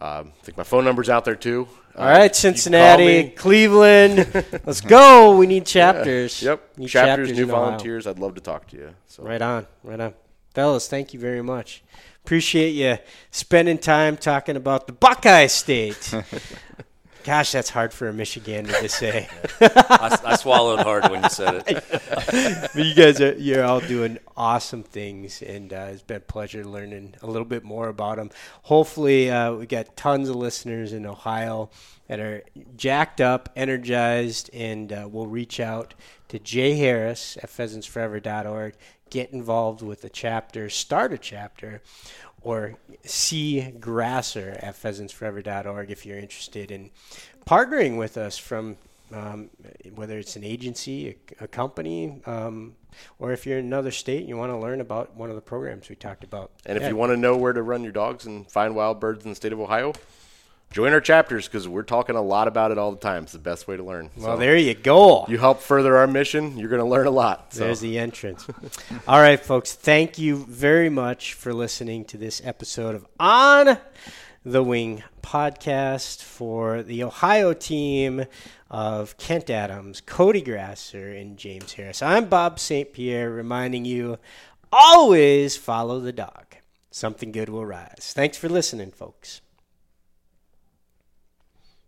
Um, I think my phone number's out there too. Uh, All right, Cincinnati. Cleveland, let's go. We need chapters. Yep. Need chapters, new in Ohio. volunteers. I'd love to talk to you. So Right on, right on. Fellas, thank you very much. Appreciate you spending time talking about the Buckeye State. Gosh, that's hard for a Michigander to say. I, I swallowed hard when you said it. but you guys are you're all doing awesome things, and uh, it's been a pleasure learning a little bit more about them. Hopefully, uh, we got tons of listeners in Ohio that are jacked up, energized, and uh, we'll reach out to Jay Harris at pheasantsforever.org. Get involved with a chapter, start a chapter, or C Grasser at pheasantsforever.org if you're interested in partnering with us from um, whether it's an agency, a, a company, um, or if you're in another state and you want to learn about one of the programs we talked about. And if Yeah. you want to know where to run your dogs and find wild birds in the state of Ohio, join our chapters because we're talking a lot about it all the time. It's the best way to learn. well, So there you go. you help further our mission. You're going to learn a lot. So. There's the entrance. All right, folks. Thank you very much for listening to this episode of On the Wing podcast for the Ohio team of Kent Adams, Cody Grasser, and James Harris. I'm Bob St. Pierre reminding you always follow the dog. Something good will rise. Thanks for listening, folks.